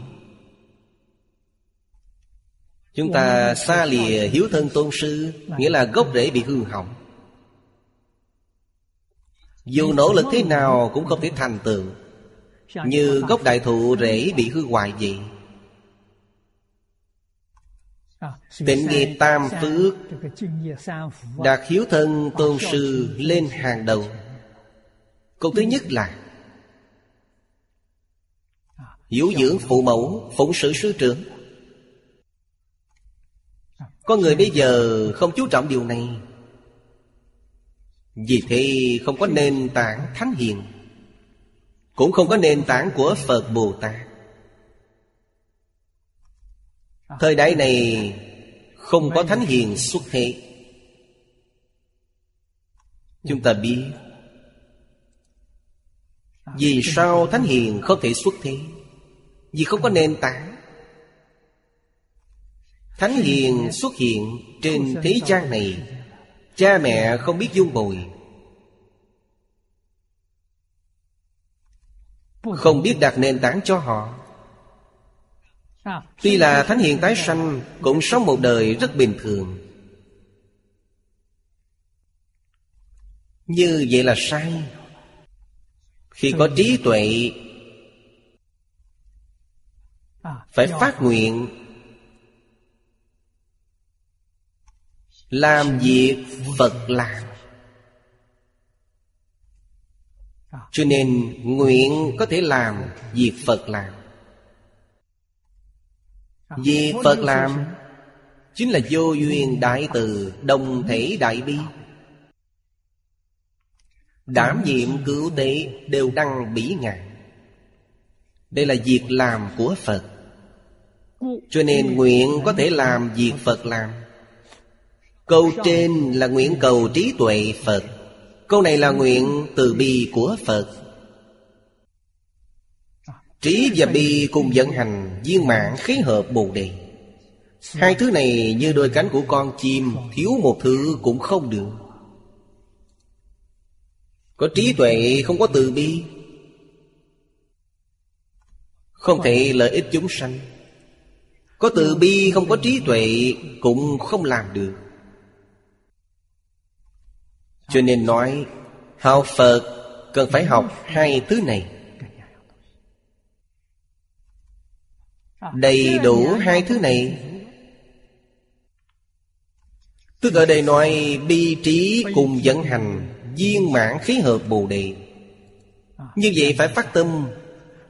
Speaker 1: Chúng ta xa lìa hiếu thân tôn sư, Nghĩa là gốc rễ bị hư hỏng. Dù nỗ lực thế nào cũng không thể thành tựu. Như gốc đại thụ rễ bị hư hoại vậy Tịnh nghiệp tam phước Đạt hiếu thân tôn sư lên hàng đầu. Câu thứ nhất là Hiếu dưỡng phụ mẫu Phụng sự sư trưởng. Có người bây giờ không chú trọng điều này. Vì thế không có nền tảng thánh hiền Cũng không có nền tảng của Phật Bồ Tát Thời đại này không có thánh hiền xuất thế. Chúng ta biết Vì sao thánh hiền không thể xuất thế? Vì không có nền tảng. Thánh hiền xuất hiện trên thế gian này, Cha mẹ không biết dung bồi. Không biết đặt nền tảng cho họ. Tuy là Thánh Hiền tái sanh, Cũng sống một đời rất bình thường. Như vậy là sai. Khi có trí tuệ, Phải phát nguyện. Làm việc Phật làm. Cho nên nguyện có thể làm việc Phật làm. Việc Phật làm Chính là vô duyên đại từ Đồng thể đại bi. Đảm nhiệm cứu tế Đều đăng bỉ ngạn. Đây là việc làm của Phật. Cho nên nguyện có thể làm việc Phật làm. Câu trên là nguyện cầu trí tuệ Phật. Câu này là nguyện từ bi của Phật Trí và bi cùng vận hành viên mạng khí hợp bồ đề. Hai thứ này như đôi cánh của con chim, Thiếu một thứ cũng không được. Có trí tuệ không có từ bi. Không thể lợi ích chúng sanh. Có từ bi không có trí tuệ Cũng không làm được. Cho nên nói, Học Phật cần phải học hai thứ này. Đầy đủ hai thứ này. Tức ở đây nói bi trí cùng vận hành Viên mãn khí hợp bồ đề. Như vậy phải phát tâm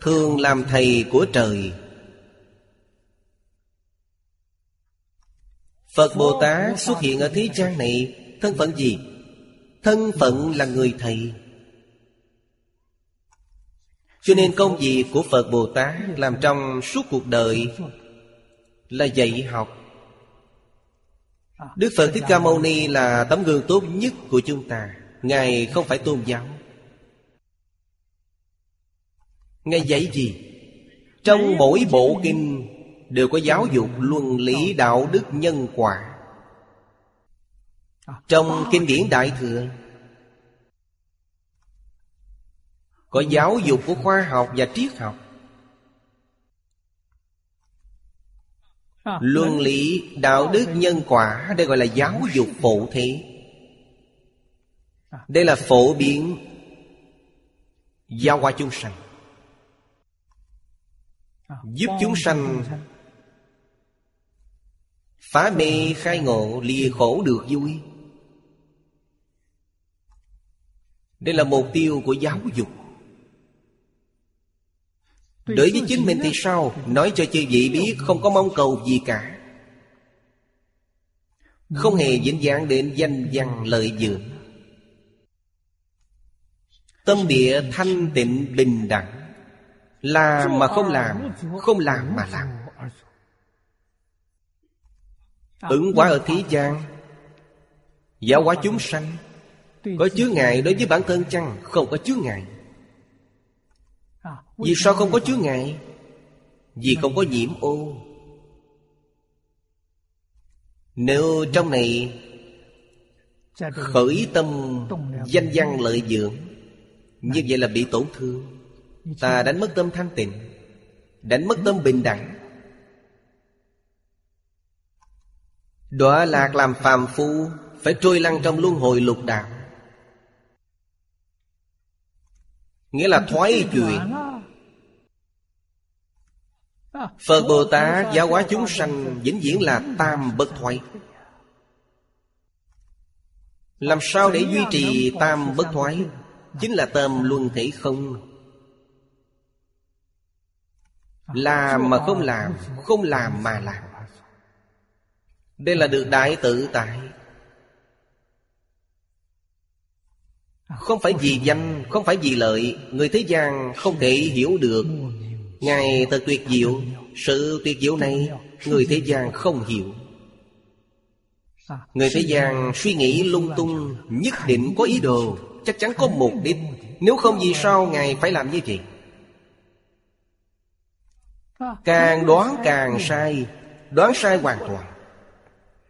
Speaker 1: Thường làm thầy của trời. Phật Bồ Tát xuất hiện ở thế gian này Thân phận gì? Thân phận là người thầy cho nên công việc của Phật Bồ Tát Làm trong suốt cuộc đời Là dạy học. Đức Phật Thích Ca Mâu Ni là tấm gương tốt nhất của chúng ta. Ngài không phải tôn giáo. Ngài dạy gì? Trong mỗi bộ kinh Đều có giáo dục luân lý đạo đức nhân quả. Trong kinh điển Đại Thừa Có giáo dục của khoa học và triết học. Luân lý đạo đức nhân quả Đây gọi là giáo dục phổ thế Đây là phổ biến Giáo hóa chúng sanh. Giúp chúng sanh. Phá mê khai ngộ lìa khổ được vui. Đây là mục tiêu của giáo dục Đối với chính mình thì sao? Nói cho chư vị biết, không có mong cầu gì cả. Không hề dính dáng đến danh văn lợi dưỡng Tâm địa thanh tịnh bình đẳng. Làm mà không làm Không làm mà làm. Ứng quả ở thế gian Giáo hóa chúng sanh. Có chứa ngại đối với bản thân chăng? Không có chứa ngại. Vì sao không có chứa ngại Vì không có nhiễm ô. Nếu trong này Khởi tâm danh văn lợi dưỡng, Như vậy là bị tổn thương. Ta đánh mất tâm thanh tịnh, Đánh mất tâm bình đẳng. Đọa lạc làm phàm phu, Phải trôi lăn trong luân hồi lục đạo. Nghĩa là thoái chuyển Phật Bồ Tát giáo hóa chúng sanh Vĩnh viễn là tam bất thoái. Làm sao để duy trì tam bất thoái? Chính là tâm luân thể không. Làm mà không làm Không làm mà làm. Đây là được đại tự tại. Không phải vì danh, Không phải vì lợi, Người thế gian không thể hiểu được. Ngài thật tuyệt diệu, Sự tuyệt diệu này Người thế gian không hiểu. Người thế gian suy nghĩ lung tung, Nhất định có ý đồ, Chắc chắn có mục đích. Nếu không vì sao Ngài phải làm như vậy? Càng đoán càng sai, Đoán sai hoàn toàn.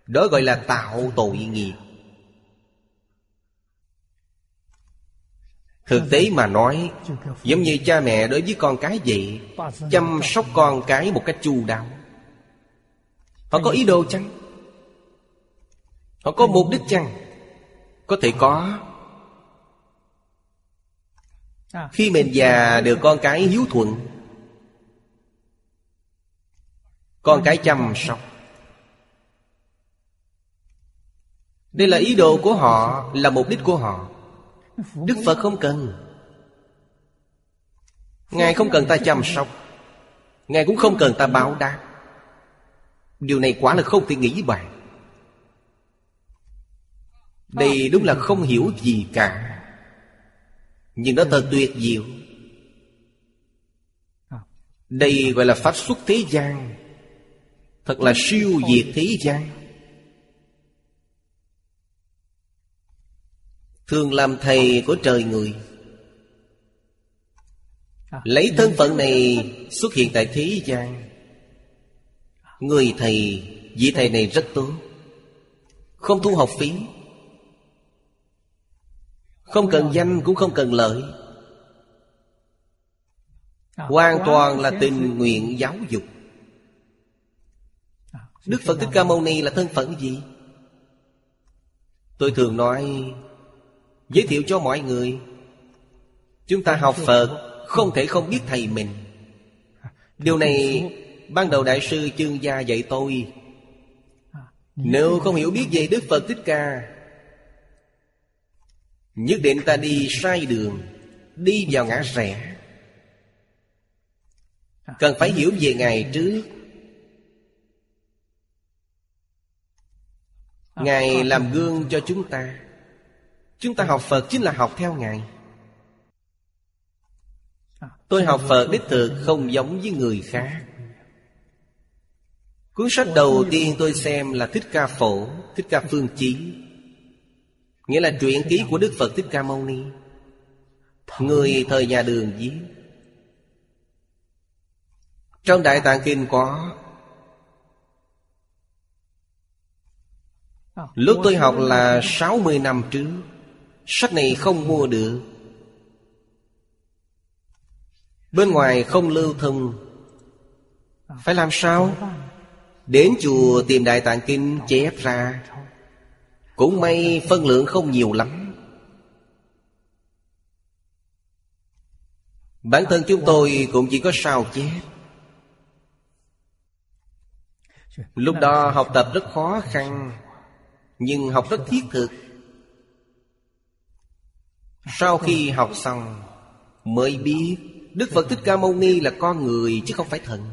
Speaker 1: Đó gọi là tạo tội nghiệp. Thực tế mà nói, Giống như cha mẹ đối với con cái vậy, Chăm sóc con cái một cách chu đáo Họ có ý đồ chăng? Họ có mục đích chăng? Có thể có Khi mình già được con cái hiếu thuận, Con cái chăm sóc Đây là ý đồ của họ, Là mục đích của họ Đức Phật không cần. Ngài không cần ta chăm sóc. Ngài cũng không cần ta báo đáp. Điều này quả là không thể nghĩ bàn. Đây đúng là không hiểu gì cả. Nhưng nó thật tuyệt diệu. Đây gọi là pháp xuất thế gian. Thật là siêu diệt thế gian. Thường làm thầy của trời người. Lấy thân phận này xuất hiện tại thế gian. Người thầy, vị thầy này rất tốt. Không thu học phí. Không cần danh cũng không cần lợi. Hoàn toàn là tình nguyện giáo dục. Đức Phật Thích Ca Mâu Ni là thân phận gì? Tôi thường nói Giới thiệu cho mọi người. Chúng ta học Phật, Không thể không biết thầy mình. Điều này Ban đầu Đại sư Chương Gia dạy tôi. Nếu không hiểu biết về Đức Phật Thích Ca, Nhất định ta đi sai đường, Đi vào ngã rẽ. Cần phải hiểu về Ngài trước. Ngài làm gương cho chúng ta. Chúng ta học Phật chính là học theo Ngài. Tôi học Phật đích thực không giống với người khác. Cuốn sách đầu tiên tôi xem là Thích Ca Phổ Thích Ca Phương Chí. Nghĩa là truyện ký của Đức Phật Thích Ca Mâu Ni. Người thời nhà đường viết. Trong Đại Tạng Kinh có Lúc tôi học là 60 năm trước Sách này không mua được. Bên ngoài không lưu thông. Phải làm sao? Đến chùa tìm Đại Tạng Kinh chép ra. Cũng may phân lượng không nhiều lắm. Bản thân chúng tôi cũng chỉ có sao chép. Lúc đó học tập rất khó khăn, Nhưng học rất thiết thực. Sau khi học xong, Mới biết Đức Phật Thích Ca Mâu Ni là con người chứ không phải thần.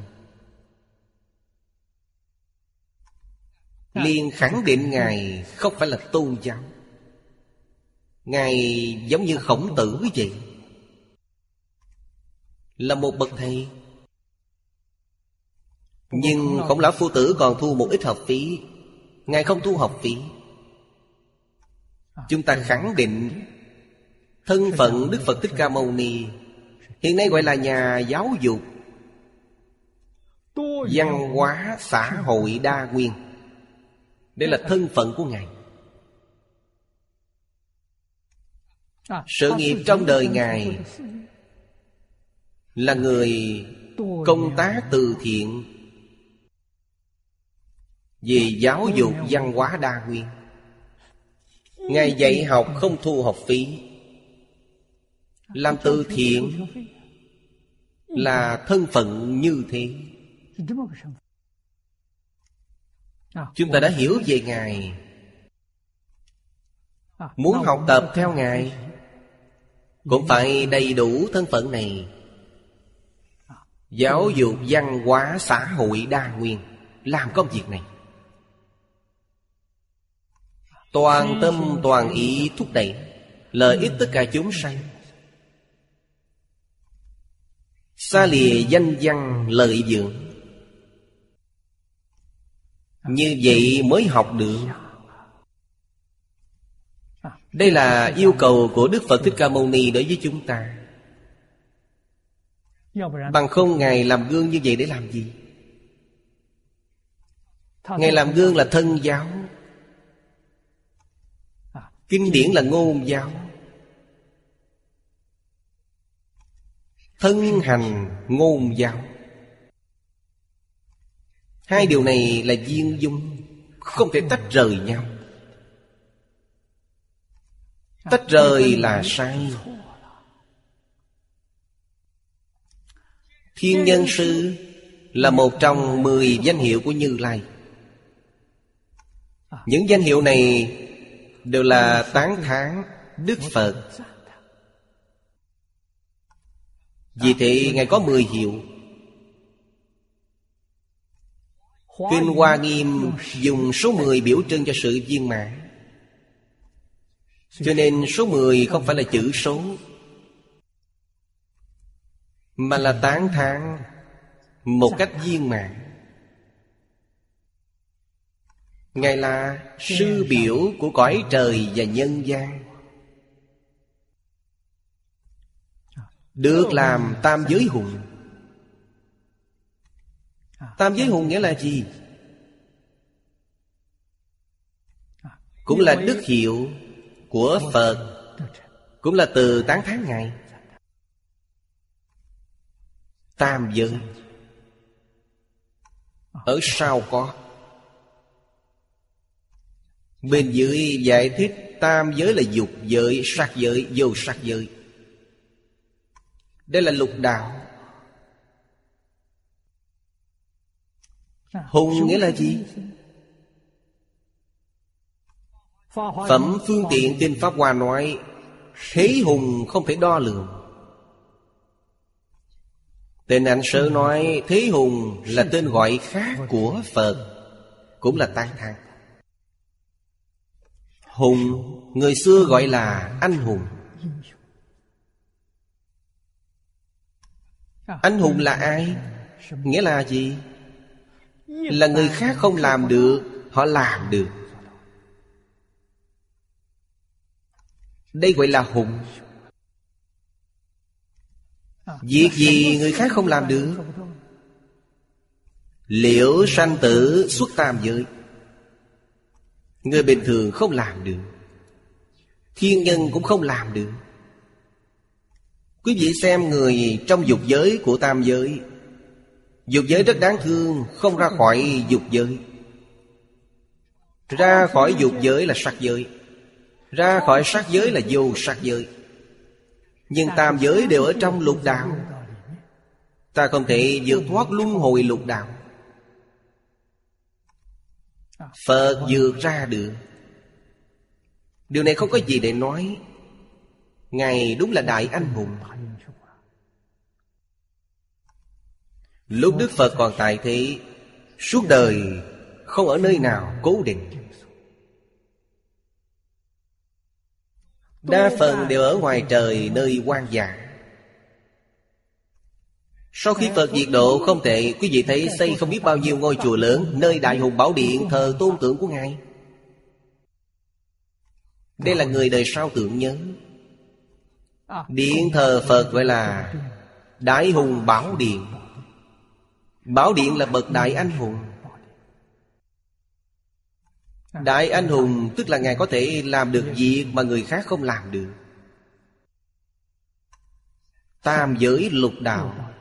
Speaker 1: Liền khẳng định ngài không phải là tôn giáo. Ngài giống như khổng tử vậy là một bậc thầy. Nhưng khổng lão phu tử còn thu một ít học phí. Ngài không thu học phí. Chúng ta khẳng định thân phận đức phật thích ca mâu ni. Hiện nay gọi là nhà giáo dục. Văn hóa xã hội đa nguyên. Đây là thân phận của Ngài. Sự nghiệp trong đời Ngài Là người công tác từ thiện Về giáo dục văn hóa đa nguyên. Ngài dạy học không thu học phí. Làm từ thiện Là thân phận như thế. Chúng ta đã hiểu về Ngài. Muốn học tập theo Ngài, Cũng phải đầy đủ thân phận này. Giáo dục văn hóa xã hội đa nguyên, Làm công việc này. Toàn tâm, toàn ý thúc đẩy, Lợi ích tất cả chúng sanh. Xa lìa danh văn lợi dưỡng. Như vậy mới học được. Đây là yêu cầu của Đức Phật Thích Ca Mâu Ni đối với chúng ta. Bằng không, Ngài làm gương như vậy để làm gì? Ngài làm gương là thân giáo. Kinh điển là ngôn giáo. Thân hành ngôn giáo. Hai điều này là duyên dung, Không thể tách rời nhau. Tách rời là sai. Thiên nhân sư Là một trong mười danh hiệu của Như Lai. Những danh hiệu này Đều là tán thán Đức Phật. Vì thế Ngài có mười hiệu. Kinh Hoa Nghiêm dùng số 10 biểu trưng cho sự viên mãn. Cho nên số 10 không phải là chữ số, Mà là tán thán Một cách viên mãn. Ngài là sư biểu của cõi trời và nhân gian. Được làm tam giới hùng. Tam giới hùng nghĩa là gì? Cũng là đức hiệu của Phật. Cũng là từ tán thán Ngài. Tam giới. Ở sau có. Bên dưới giải thích Tam giới là dục giới, sắc giới, vô sắc giới đây là lục đạo. Hùng nghĩa là gì? Phẩm phương tiện trên Pháp Hoa nói, Thế hùng không thể đo lường. Tên anh sơ nói, Thế hùng là tên gọi khác của Phật, Cũng là tăng thang. Hùng, Người xưa gọi là anh hùng. Anh hùng là ai? Nghĩa là gì? Là người khác không làm được, Họ làm được. Đây gọi là hùng. Việc gì người khác không làm được? Liễu sanh tử xuất tam giới. Người bình thường không làm được. Thiên nhân cũng không làm được. Quý vị xem người trong dục giới của tam giới. Dục giới rất đáng thương, Không ra khỏi dục giới. Ra khỏi dục giới là sắc giới. Ra khỏi sắc giới là vô sắc giới. Nhưng tam giới đều ở trong lục đạo. Ta không thể vượt thoát luân hồi lục đạo. Phật vượt ra được. Điều này không có gì để nói. Ngài đúng là đại anh hùng. Lúc Đức Phật còn tại thế, Suốt đời không ở nơi nào cố định. Đa phần đều ở ngoài trời nơi quan dã Sau khi Phật diệt độ, không thể Quý vị thấy xây không biết bao nhiêu ngôi chùa lớn, Nơi Đại Hùng Bảo Điện thờ tôn tượng của Ngài. Đây là người đời sau tượng nhớ. Điện thờ Phật gọi là Đại Hùng Bảo Điện. Bảo Điện là bậc Đại Anh Hùng. Đại Anh Hùng tức là Ngài có thể làm được việc mà người khác không làm được. Tam giới lục đạo.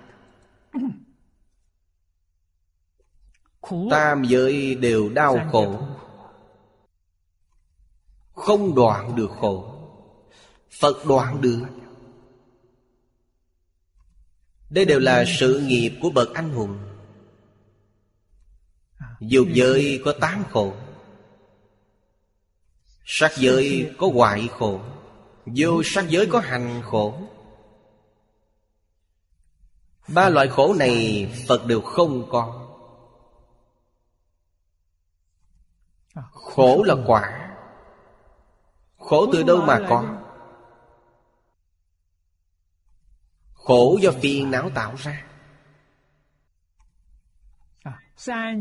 Speaker 1: Tam giới đều đau khổ. Không đoạn được khổ. Phật đoạn được. Đây đều là sự nghiệp của bậc anh hùng. Dục giới có tám khổ, Sắc giới có hoại khổ, Vô sắc giới có hành khổ. Ba loại khổ này Phật đều không có. Khổ là quả. Khổ từ đâu mà có? Khổ do phiền não tạo ra.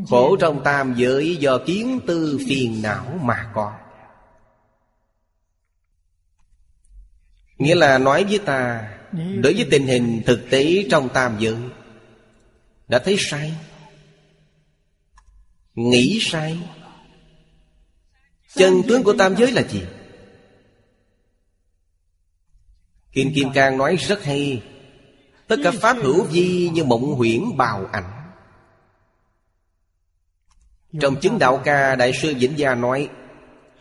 Speaker 1: Khổ trong tam giới do kiến tư phiền não mà có. Nghĩa là nói với ta, Đối với tình hình thực tế trong tam giới, Đã thấy sai, Nghĩ sai. Chân tướng của tam giới là gì? Kim Kim Cang nói rất hay Tất cả Pháp hữu vi như mộng huyễn bào ảnh. Trong chứng đạo ca, Đại sư Vĩnh Gia nói,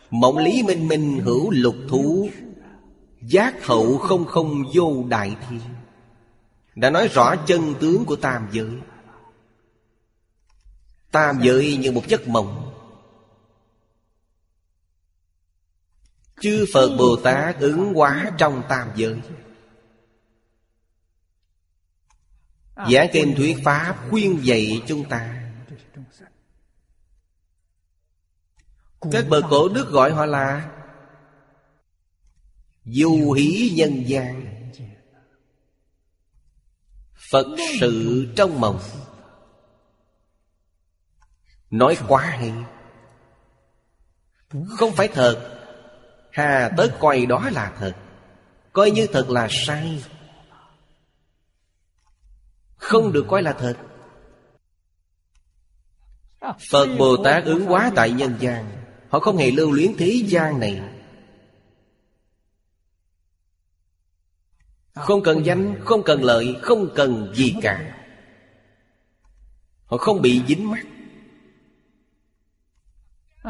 Speaker 1: Mộng lý minh minh hữu lục thú, Giác hậu không không vô đại thiên Đã nói rõ chân tướng của tam giới. Tam giới như một giấc mộng. Chư Phật Bồ Tát ứng hóa trong tam giới. Giảng kinh thuyết Pháp khuyên dạy chúng ta. Các bậc cổ đức gọi họ là Du hí nhân gian. Phật sự trong mộng. Nói quá hay. Không phải thật. Hà tới coi đó là thật. Coi như thật là sai không được coi là thật. Phật Bồ Tát ứng hóa tại nhân gian Họ không hề lưu luyến thế gian này. Không cần danh, không cần lợi, không cần gì cả. Họ không bị dính mắt.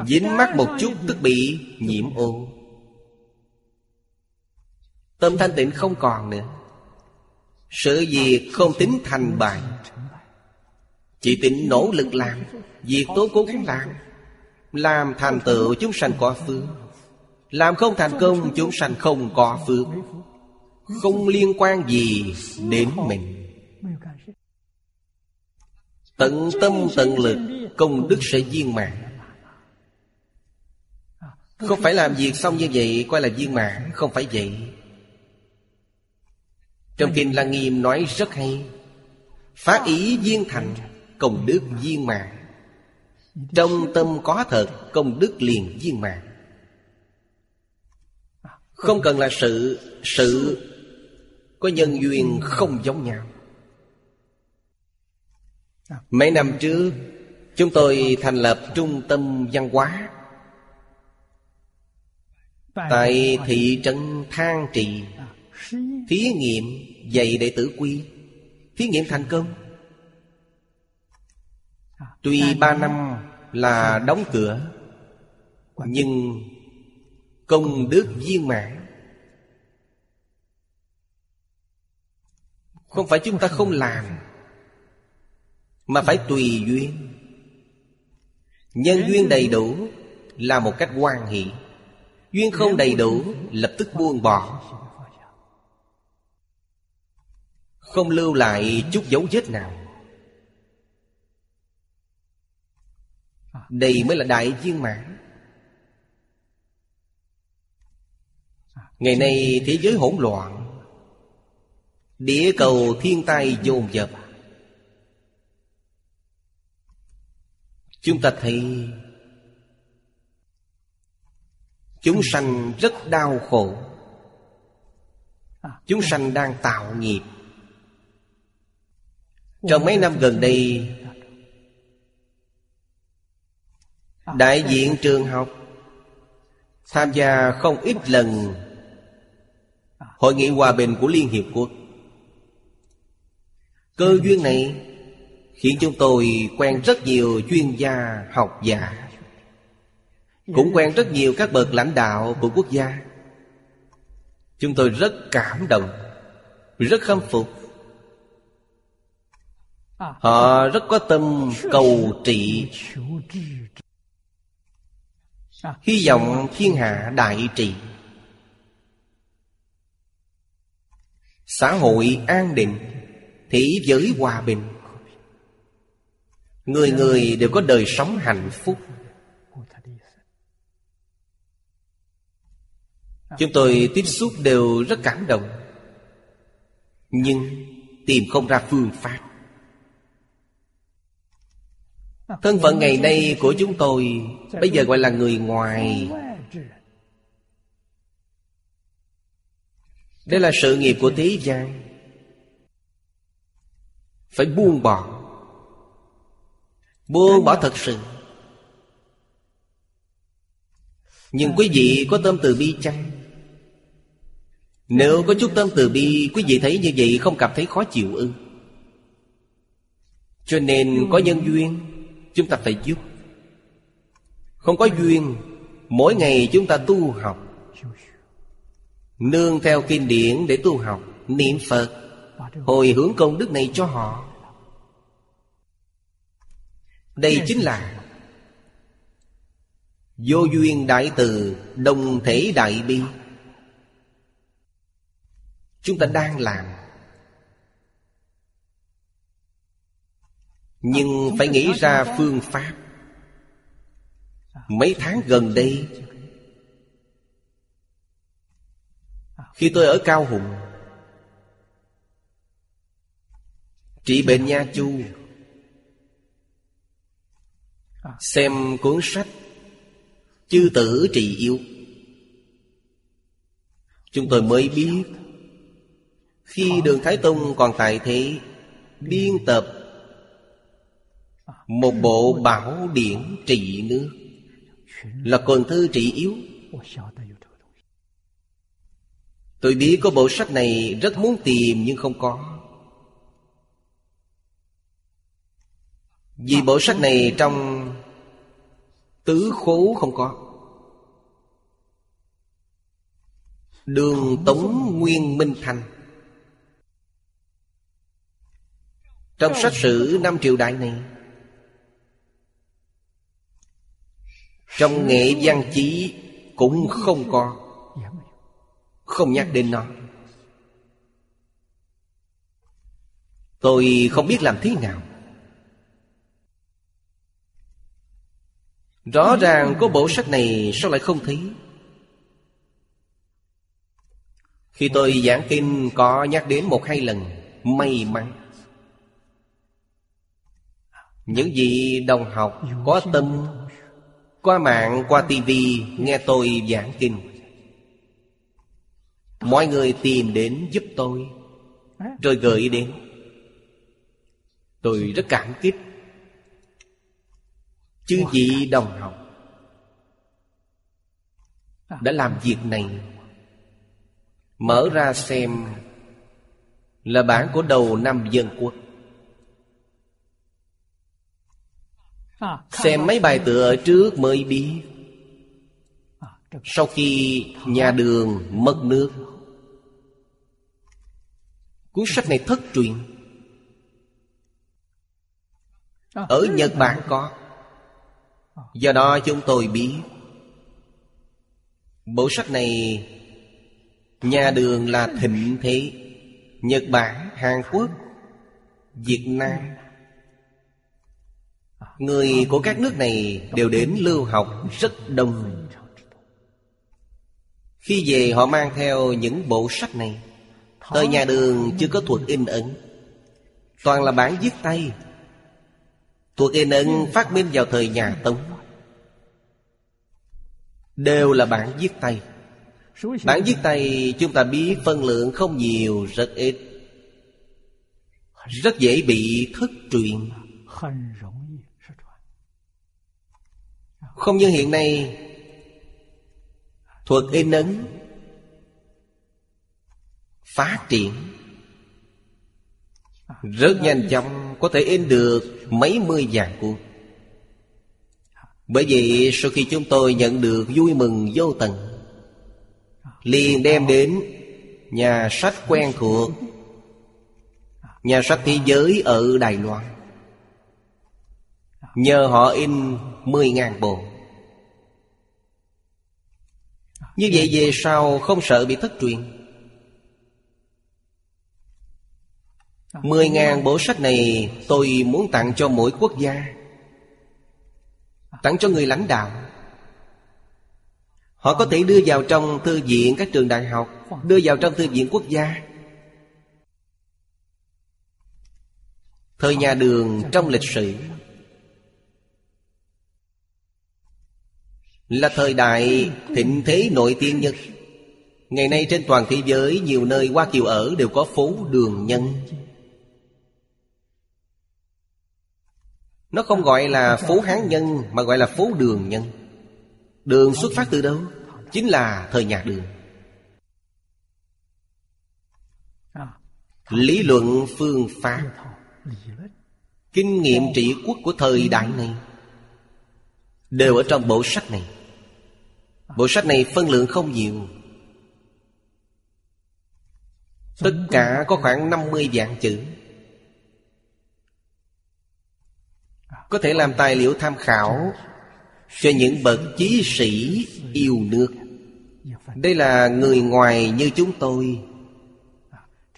Speaker 1: Dính mắt một chút tức bị nhiễm ô. Tâm thanh tịnh không còn nữa. Sự việc không tính thành bại Chỉ tính nỗ lực làm Việc tốt cố gắng làm. Làm thành tựu chúng sanh có phước. Làm không thành công, chúng sanh không có phước. Không liên quan gì đến mình. Tận tâm tận lực, Công đức sẽ viên mạng Không phải làm việc xong như vậy Coi là viên mãn. Không phải vậy. Trong Kinh Lăng Nghiêm nói rất hay. Phát ý viên thành, Công đức viên mạng Trong tâm có thật, Công đức liền viên mạng Không cần là sự Sự Có nhân duyên không giống nhau. Mấy năm trước, Chúng tôi thành lập trung tâm văn hóa. Tại thị trấn Thang Trì, Thí nghiệm dạy đệ tử quy Thí nghiệm thành công. Tuy ba năm là đóng cửa Nhưng công đức viên mãn. Không phải chúng ta không làm Mà phải tùy duyên. Nhân duyên đầy đủ Là một cách quan hệ Duyên không đầy đủ Lập tức buông bỏ không lưu lại chút dấu vết nào. Đây mới là đại viên mãn. Ngày nay thế giới hỗn loạn, Địa cầu thiên tai dồn dập. Chúng ta thấy Chúng sanh rất đau khổ. Chúng sanh đang tạo nghiệp. Trong mấy năm gần đây, Đại diện trường học Tham gia không ít lần Hội nghị hòa bình của Liên Hiệp Quốc. Cơ duyên này Khiến chúng tôi quen rất nhiều chuyên gia, học giả, Cũng quen rất nhiều các bậc lãnh đạo của quốc gia. Chúng tôi rất cảm động, Rất khâm phục Họ rất có tâm cầu trị. Hy vọng thiên hạ đại trị. Xã hội an định Thế giới hòa bình. Người người đều có đời sống hạnh phúc. Chúng tôi tiếp xúc đều rất cảm động. Nhưng tìm không ra phương pháp Thân phận ngày nay của chúng tôi Bây giờ gọi là người ngoài. Đây là sự nghiệp của thế gian. Phải buông bỏ. Buông bỏ thật sự. Nhưng quý vị có tâm từ bi chăng? Nếu có chút tâm từ bi, Quý vị thấy như vậy không cảm thấy khó chịu ư? Cho nên có nhân duyên. Chúng ta phải giúp. Không có duyên, Mỗi ngày chúng ta tu học. Nương theo kinh điển để tu học, Niệm Phật, Hồi hướng công đức này cho họ. Đây chính là Vô duyên đại từ, Đồng thể đại bi. Chúng ta đang làm Nhưng phải nghĩ ra phương pháp. Mấy tháng gần đây Khi tôi ở Cao Hùng Trị bệnh Nha Chu Xem cuốn sách Chư tử trì yêu. Chúng tôi mới biết Khi đường Thái Tông còn tại thế Biên tập một bộ bảo điển trị nước. Là còn thư trị yếu. Tôi biết có bộ sách này rất muốn tìm nhưng không có. Vì bộ sách này trong Tứ khố không có. Đường Tống Nguyên Minh Thành. Trong sách sử năm triều đại này Trong nghệ văn chí cũng không có. Không nhắc đến nó. Tôi không biết làm thế nào. Rõ ràng có bộ sách này sao lại không thấy? Khi tôi giảng kinh, có nhắc đến một hai lần, May mắn. Những vị đồng học có tâm qua mạng, qua tivi nghe tôi giảng kinh. Mọi người tìm đến giúp tôi Rồi gửi đến. Tôi rất cảm kích. Chư vị đồng học Đã làm việc này. Mở ra xem Là bản của đầu năm dân quốc. Xem mấy bài tựa trước mới biết. Sau khi nhà đường mất nước Cuốn sách này thất truyền. Ở Nhật Bản có. Do đó chúng tôi biết. Bộ sách này Nhà đường là thịnh thế. Nhật Bản, Hàn Quốc Việt Nam Người của các nước này đều đến lưu học rất đông. Khi về, họ mang theo những bộ sách này. Thời nhà đường chưa có thuật in ấn. Toàn là bản viết tay. Thuật in ấn phát minh vào thời nhà Tống. Đều là bản viết tay. Bản viết tay chúng ta biết phân lượng không nhiều, rất ít. Rất dễ bị thất truyền không như hiện nay. Thuật in ấn Phát triển. Rất nhanh chóng Có thể in được mấy mươi vàng cuốn Bởi vậy sau khi chúng tôi nhận được vui mừng vô tận, liền đem đến nhà sách quen thuộc, nhà sách thế giới ở đài loan. Nhờ họ in mười ngàn bộ như vậy về sau không sợ bị thất truyền. Mười ngàn bộ sách này tôi muốn tặng cho mỗi quốc gia. Tặng cho người lãnh đạo. Họ có thể đưa vào trong thư viện các trường đại học. Đưa vào trong thư viện quốc gia. Thời nhà đường trong lịch sử Là thời đại thịnh thế nổi tiếng nhất. Ngày nay trên toàn thế giới, Nhiều nơi Hoa Kiều ở đều có phố đường nhân. Nó không gọi là phố Hán Nhân, Mà gọi là phố đường nhân. Đường xuất phát từ đâu? Chính là thời nhà đường. Lý luận phương pháp. Kinh nghiệm trị quốc của thời đại này Đều ở trong bộ sách này. Bộ sách này phân lượng không nhiều. Tất cả có khoảng 50 vạn chữ. Có thể làm tài liệu tham khảo cho những bậc chí sĩ yêu nước. Đây là người ngoài như chúng tôi.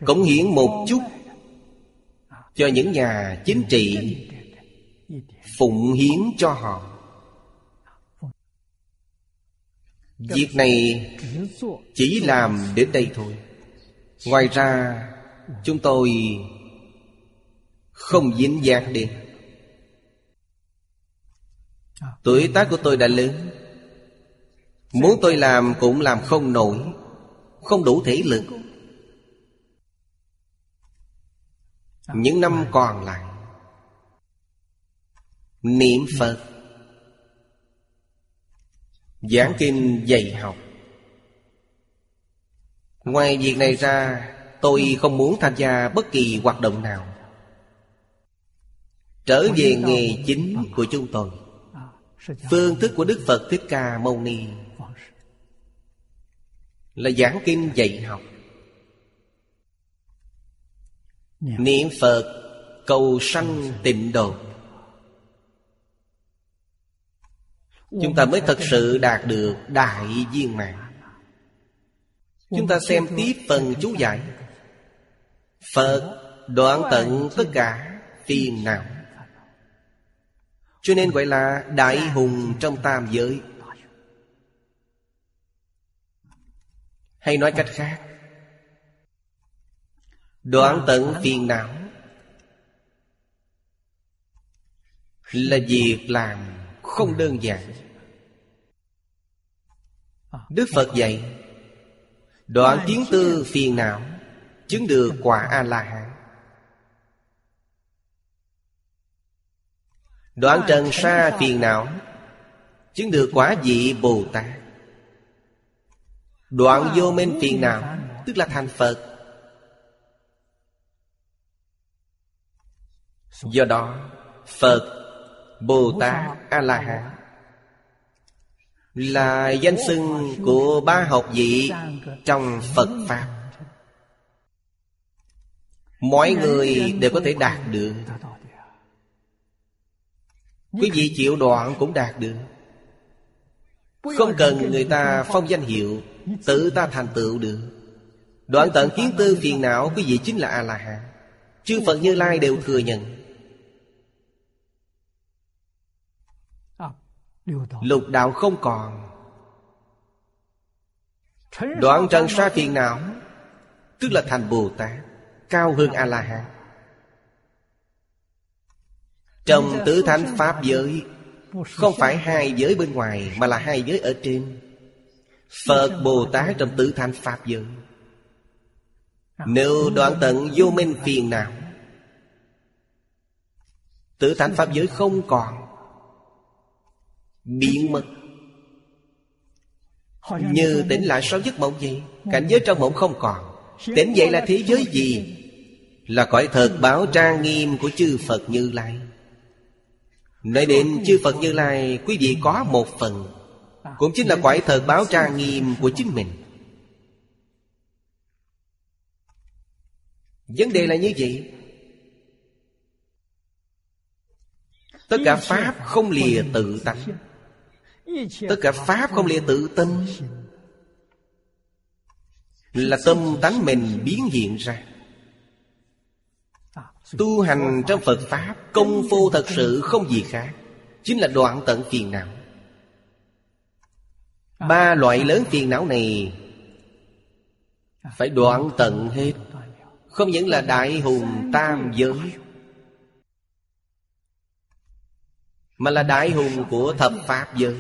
Speaker 1: Cống hiến một chút cho những nhà chính trị phụng hiến cho họ. Việc này chỉ làm đến đây thôi. Ngoài ra, chúng tôi không dính dáng đến. Tuổi tác của tôi đã lớn. Muốn tôi làm cũng làm không nổi, Không đủ thể lực. Những năm còn lại, Niệm Phật Giảng kinh dạy học. Ngoài việc này ra, Tôi không muốn tham gia bất kỳ hoạt động nào. Trở về nghề chính của chúng tôi. Phương thức của Đức Phật Thích Ca Mâu Ni Là giảng kinh dạy học. Niệm Phật cầu sanh tịnh độ. Chúng ta mới thật sự đạt được đại viên mạng Chúng ta xem tiếp phần chú giải. Phật đoạn tận tất cả phiền não. Cho nên gọi là đại hùng trong tam giới. Hay nói cách khác, Đoạn tận phiền não Là việc làm không đơn giản. Đức Phật dạy, Đoạn kiến tư phiền não, Chứng được quả A-la-hán. Đoạn trần sa phiền não, Chứng được quả vị Bồ Tát Đoạn vô minh phiền não, Tức là thành Phật. Do đó, Phật Bồ Tát A-la-hán. Là danh xưng của ba học vị Trong Phật Pháp. Mọi người đều có thể đạt được. Quý vị chịu đoạn cũng đạt được. Không cần người ta phong danh hiệu, Tự ta thành tựu được. Đoạn tận kiến tư phiền não Quý vị chính là A-la-hán. Chư Phật Như Lai đều thừa nhận. Lục đạo không còn. Đoạn trần sa phiền não Tức là thành Bồ Tát Cao hơn A-la-hán. Trong tứ thánh Pháp giới Không phải hai giới bên ngoài Mà là hai giới ở trên. Phật Bồ Tát trong tứ thánh Pháp giới. Nếu đoạn tận vô minh phiền não Tứ thánh Pháp giới không còn biến mất. Như tỉnh lại sau giấc mộng vậy, cảnh giới trong mộng không còn. Tỉnh dậy là thế giới gì? Là cõi thật báo trang nghiêm của chư phật như lai. Nói đến chư phật như lai, quý vị có một phần, cũng chính là cõi thật báo trang nghiêm của chính mình. Vấn đề là như vậy. Tất cả pháp không lìa tự tánh. Tất cả Pháp không lìa tự tâm Là tâm tánh mình biến hiện ra. Tu hành trong Phật Pháp, Công phu thật sự không gì khác. Chính là đoạn tận phiền não. Ba loại lớn phiền não này Phải đoạn tận hết. Không những là đại hùng tam giới Mà là đại hùng của thập Pháp giới.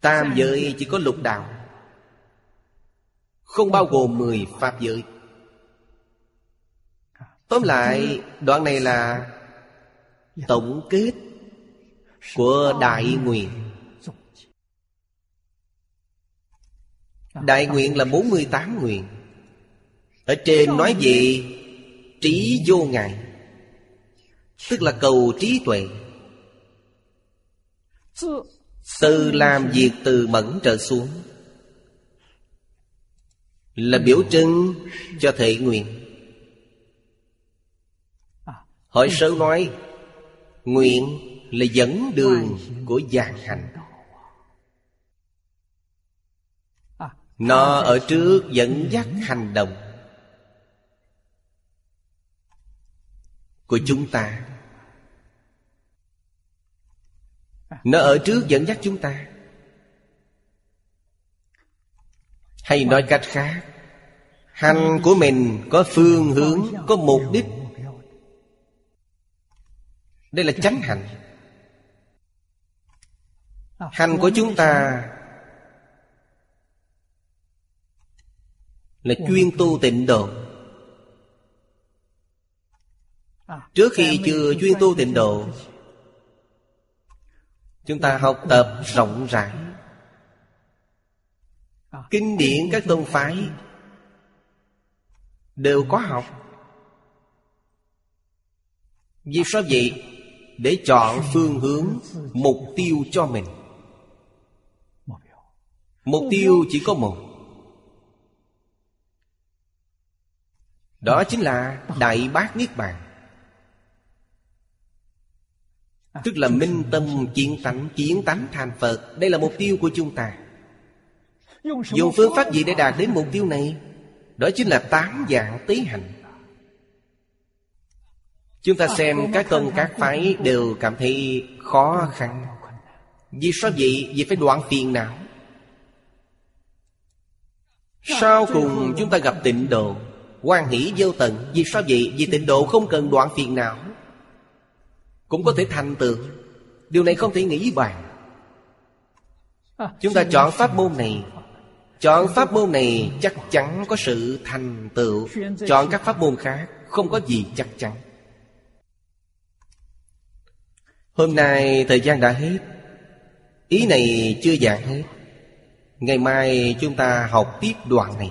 Speaker 1: Tam giới chỉ có lục đạo, Không bao gồm mười Pháp giới. Tóm lại, đoạn này là Tổng kết Của Đại Nguyện. Đại nguyện là 48 nguyện. Ở trên nói về Trí vô ngại. Tức là cầu trí tuệ. Từ làm việc từ mẫn trở xuống Là biểu trưng cho thể nguyện. Hỏi sớ nói, Nguyện là dẫn đường của dạng hành. Nó ở trước dẫn dắt hành động. Của chúng ta. Nó ở trước dẫn dắt chúng ta. Hay nói cách khác, Hành của mình có phương hướng, Có mục đích. Đây là chánh hành. Hành của chúng ta Là chuyên tu tịnh độ. Trước khi chưa chuyên tu tịnh độ, Chúng ta học tập rộng rãi, Kinh điển các tôn phái Đều có học. Vì sao vậy? Để chọn phương hướng, Mục tiêu cho mình. Mục tiêu chỉ có một. Đó chính là Đại Bác Niết Bàn. Tức là minh tâm kiến tánh Kiến tánh thành Phật. Đây là mục tiêu của chúng ta. Dùng phương pháp gì để đạt đến mục tiêu này, Đó chính là tám dạng tế hành. Chúng ta xem các tôn các phái đều cảm thấy khó khăn. Vì sao vậy? Vì phải đoạn phiền não. Sau cùng chúng ta gặp tịnh độ quan hỷ vô tận. Vì sao vậy? Vì tịnh độ không cần đoạn phiền não. Cũng có thể thành tựu. Điều này không thể nghĩ bàn. Chúng ta chọn pháp môn này. Chọn pháp môn này chắc chắn có sự thành tựu. Chọn các pháp môn khác không có gì chắc chắn. Hôm nay thời gian đã hết. Ý này chưa giảng hết. Ngày mai chúng ta học tiếp đoạn này.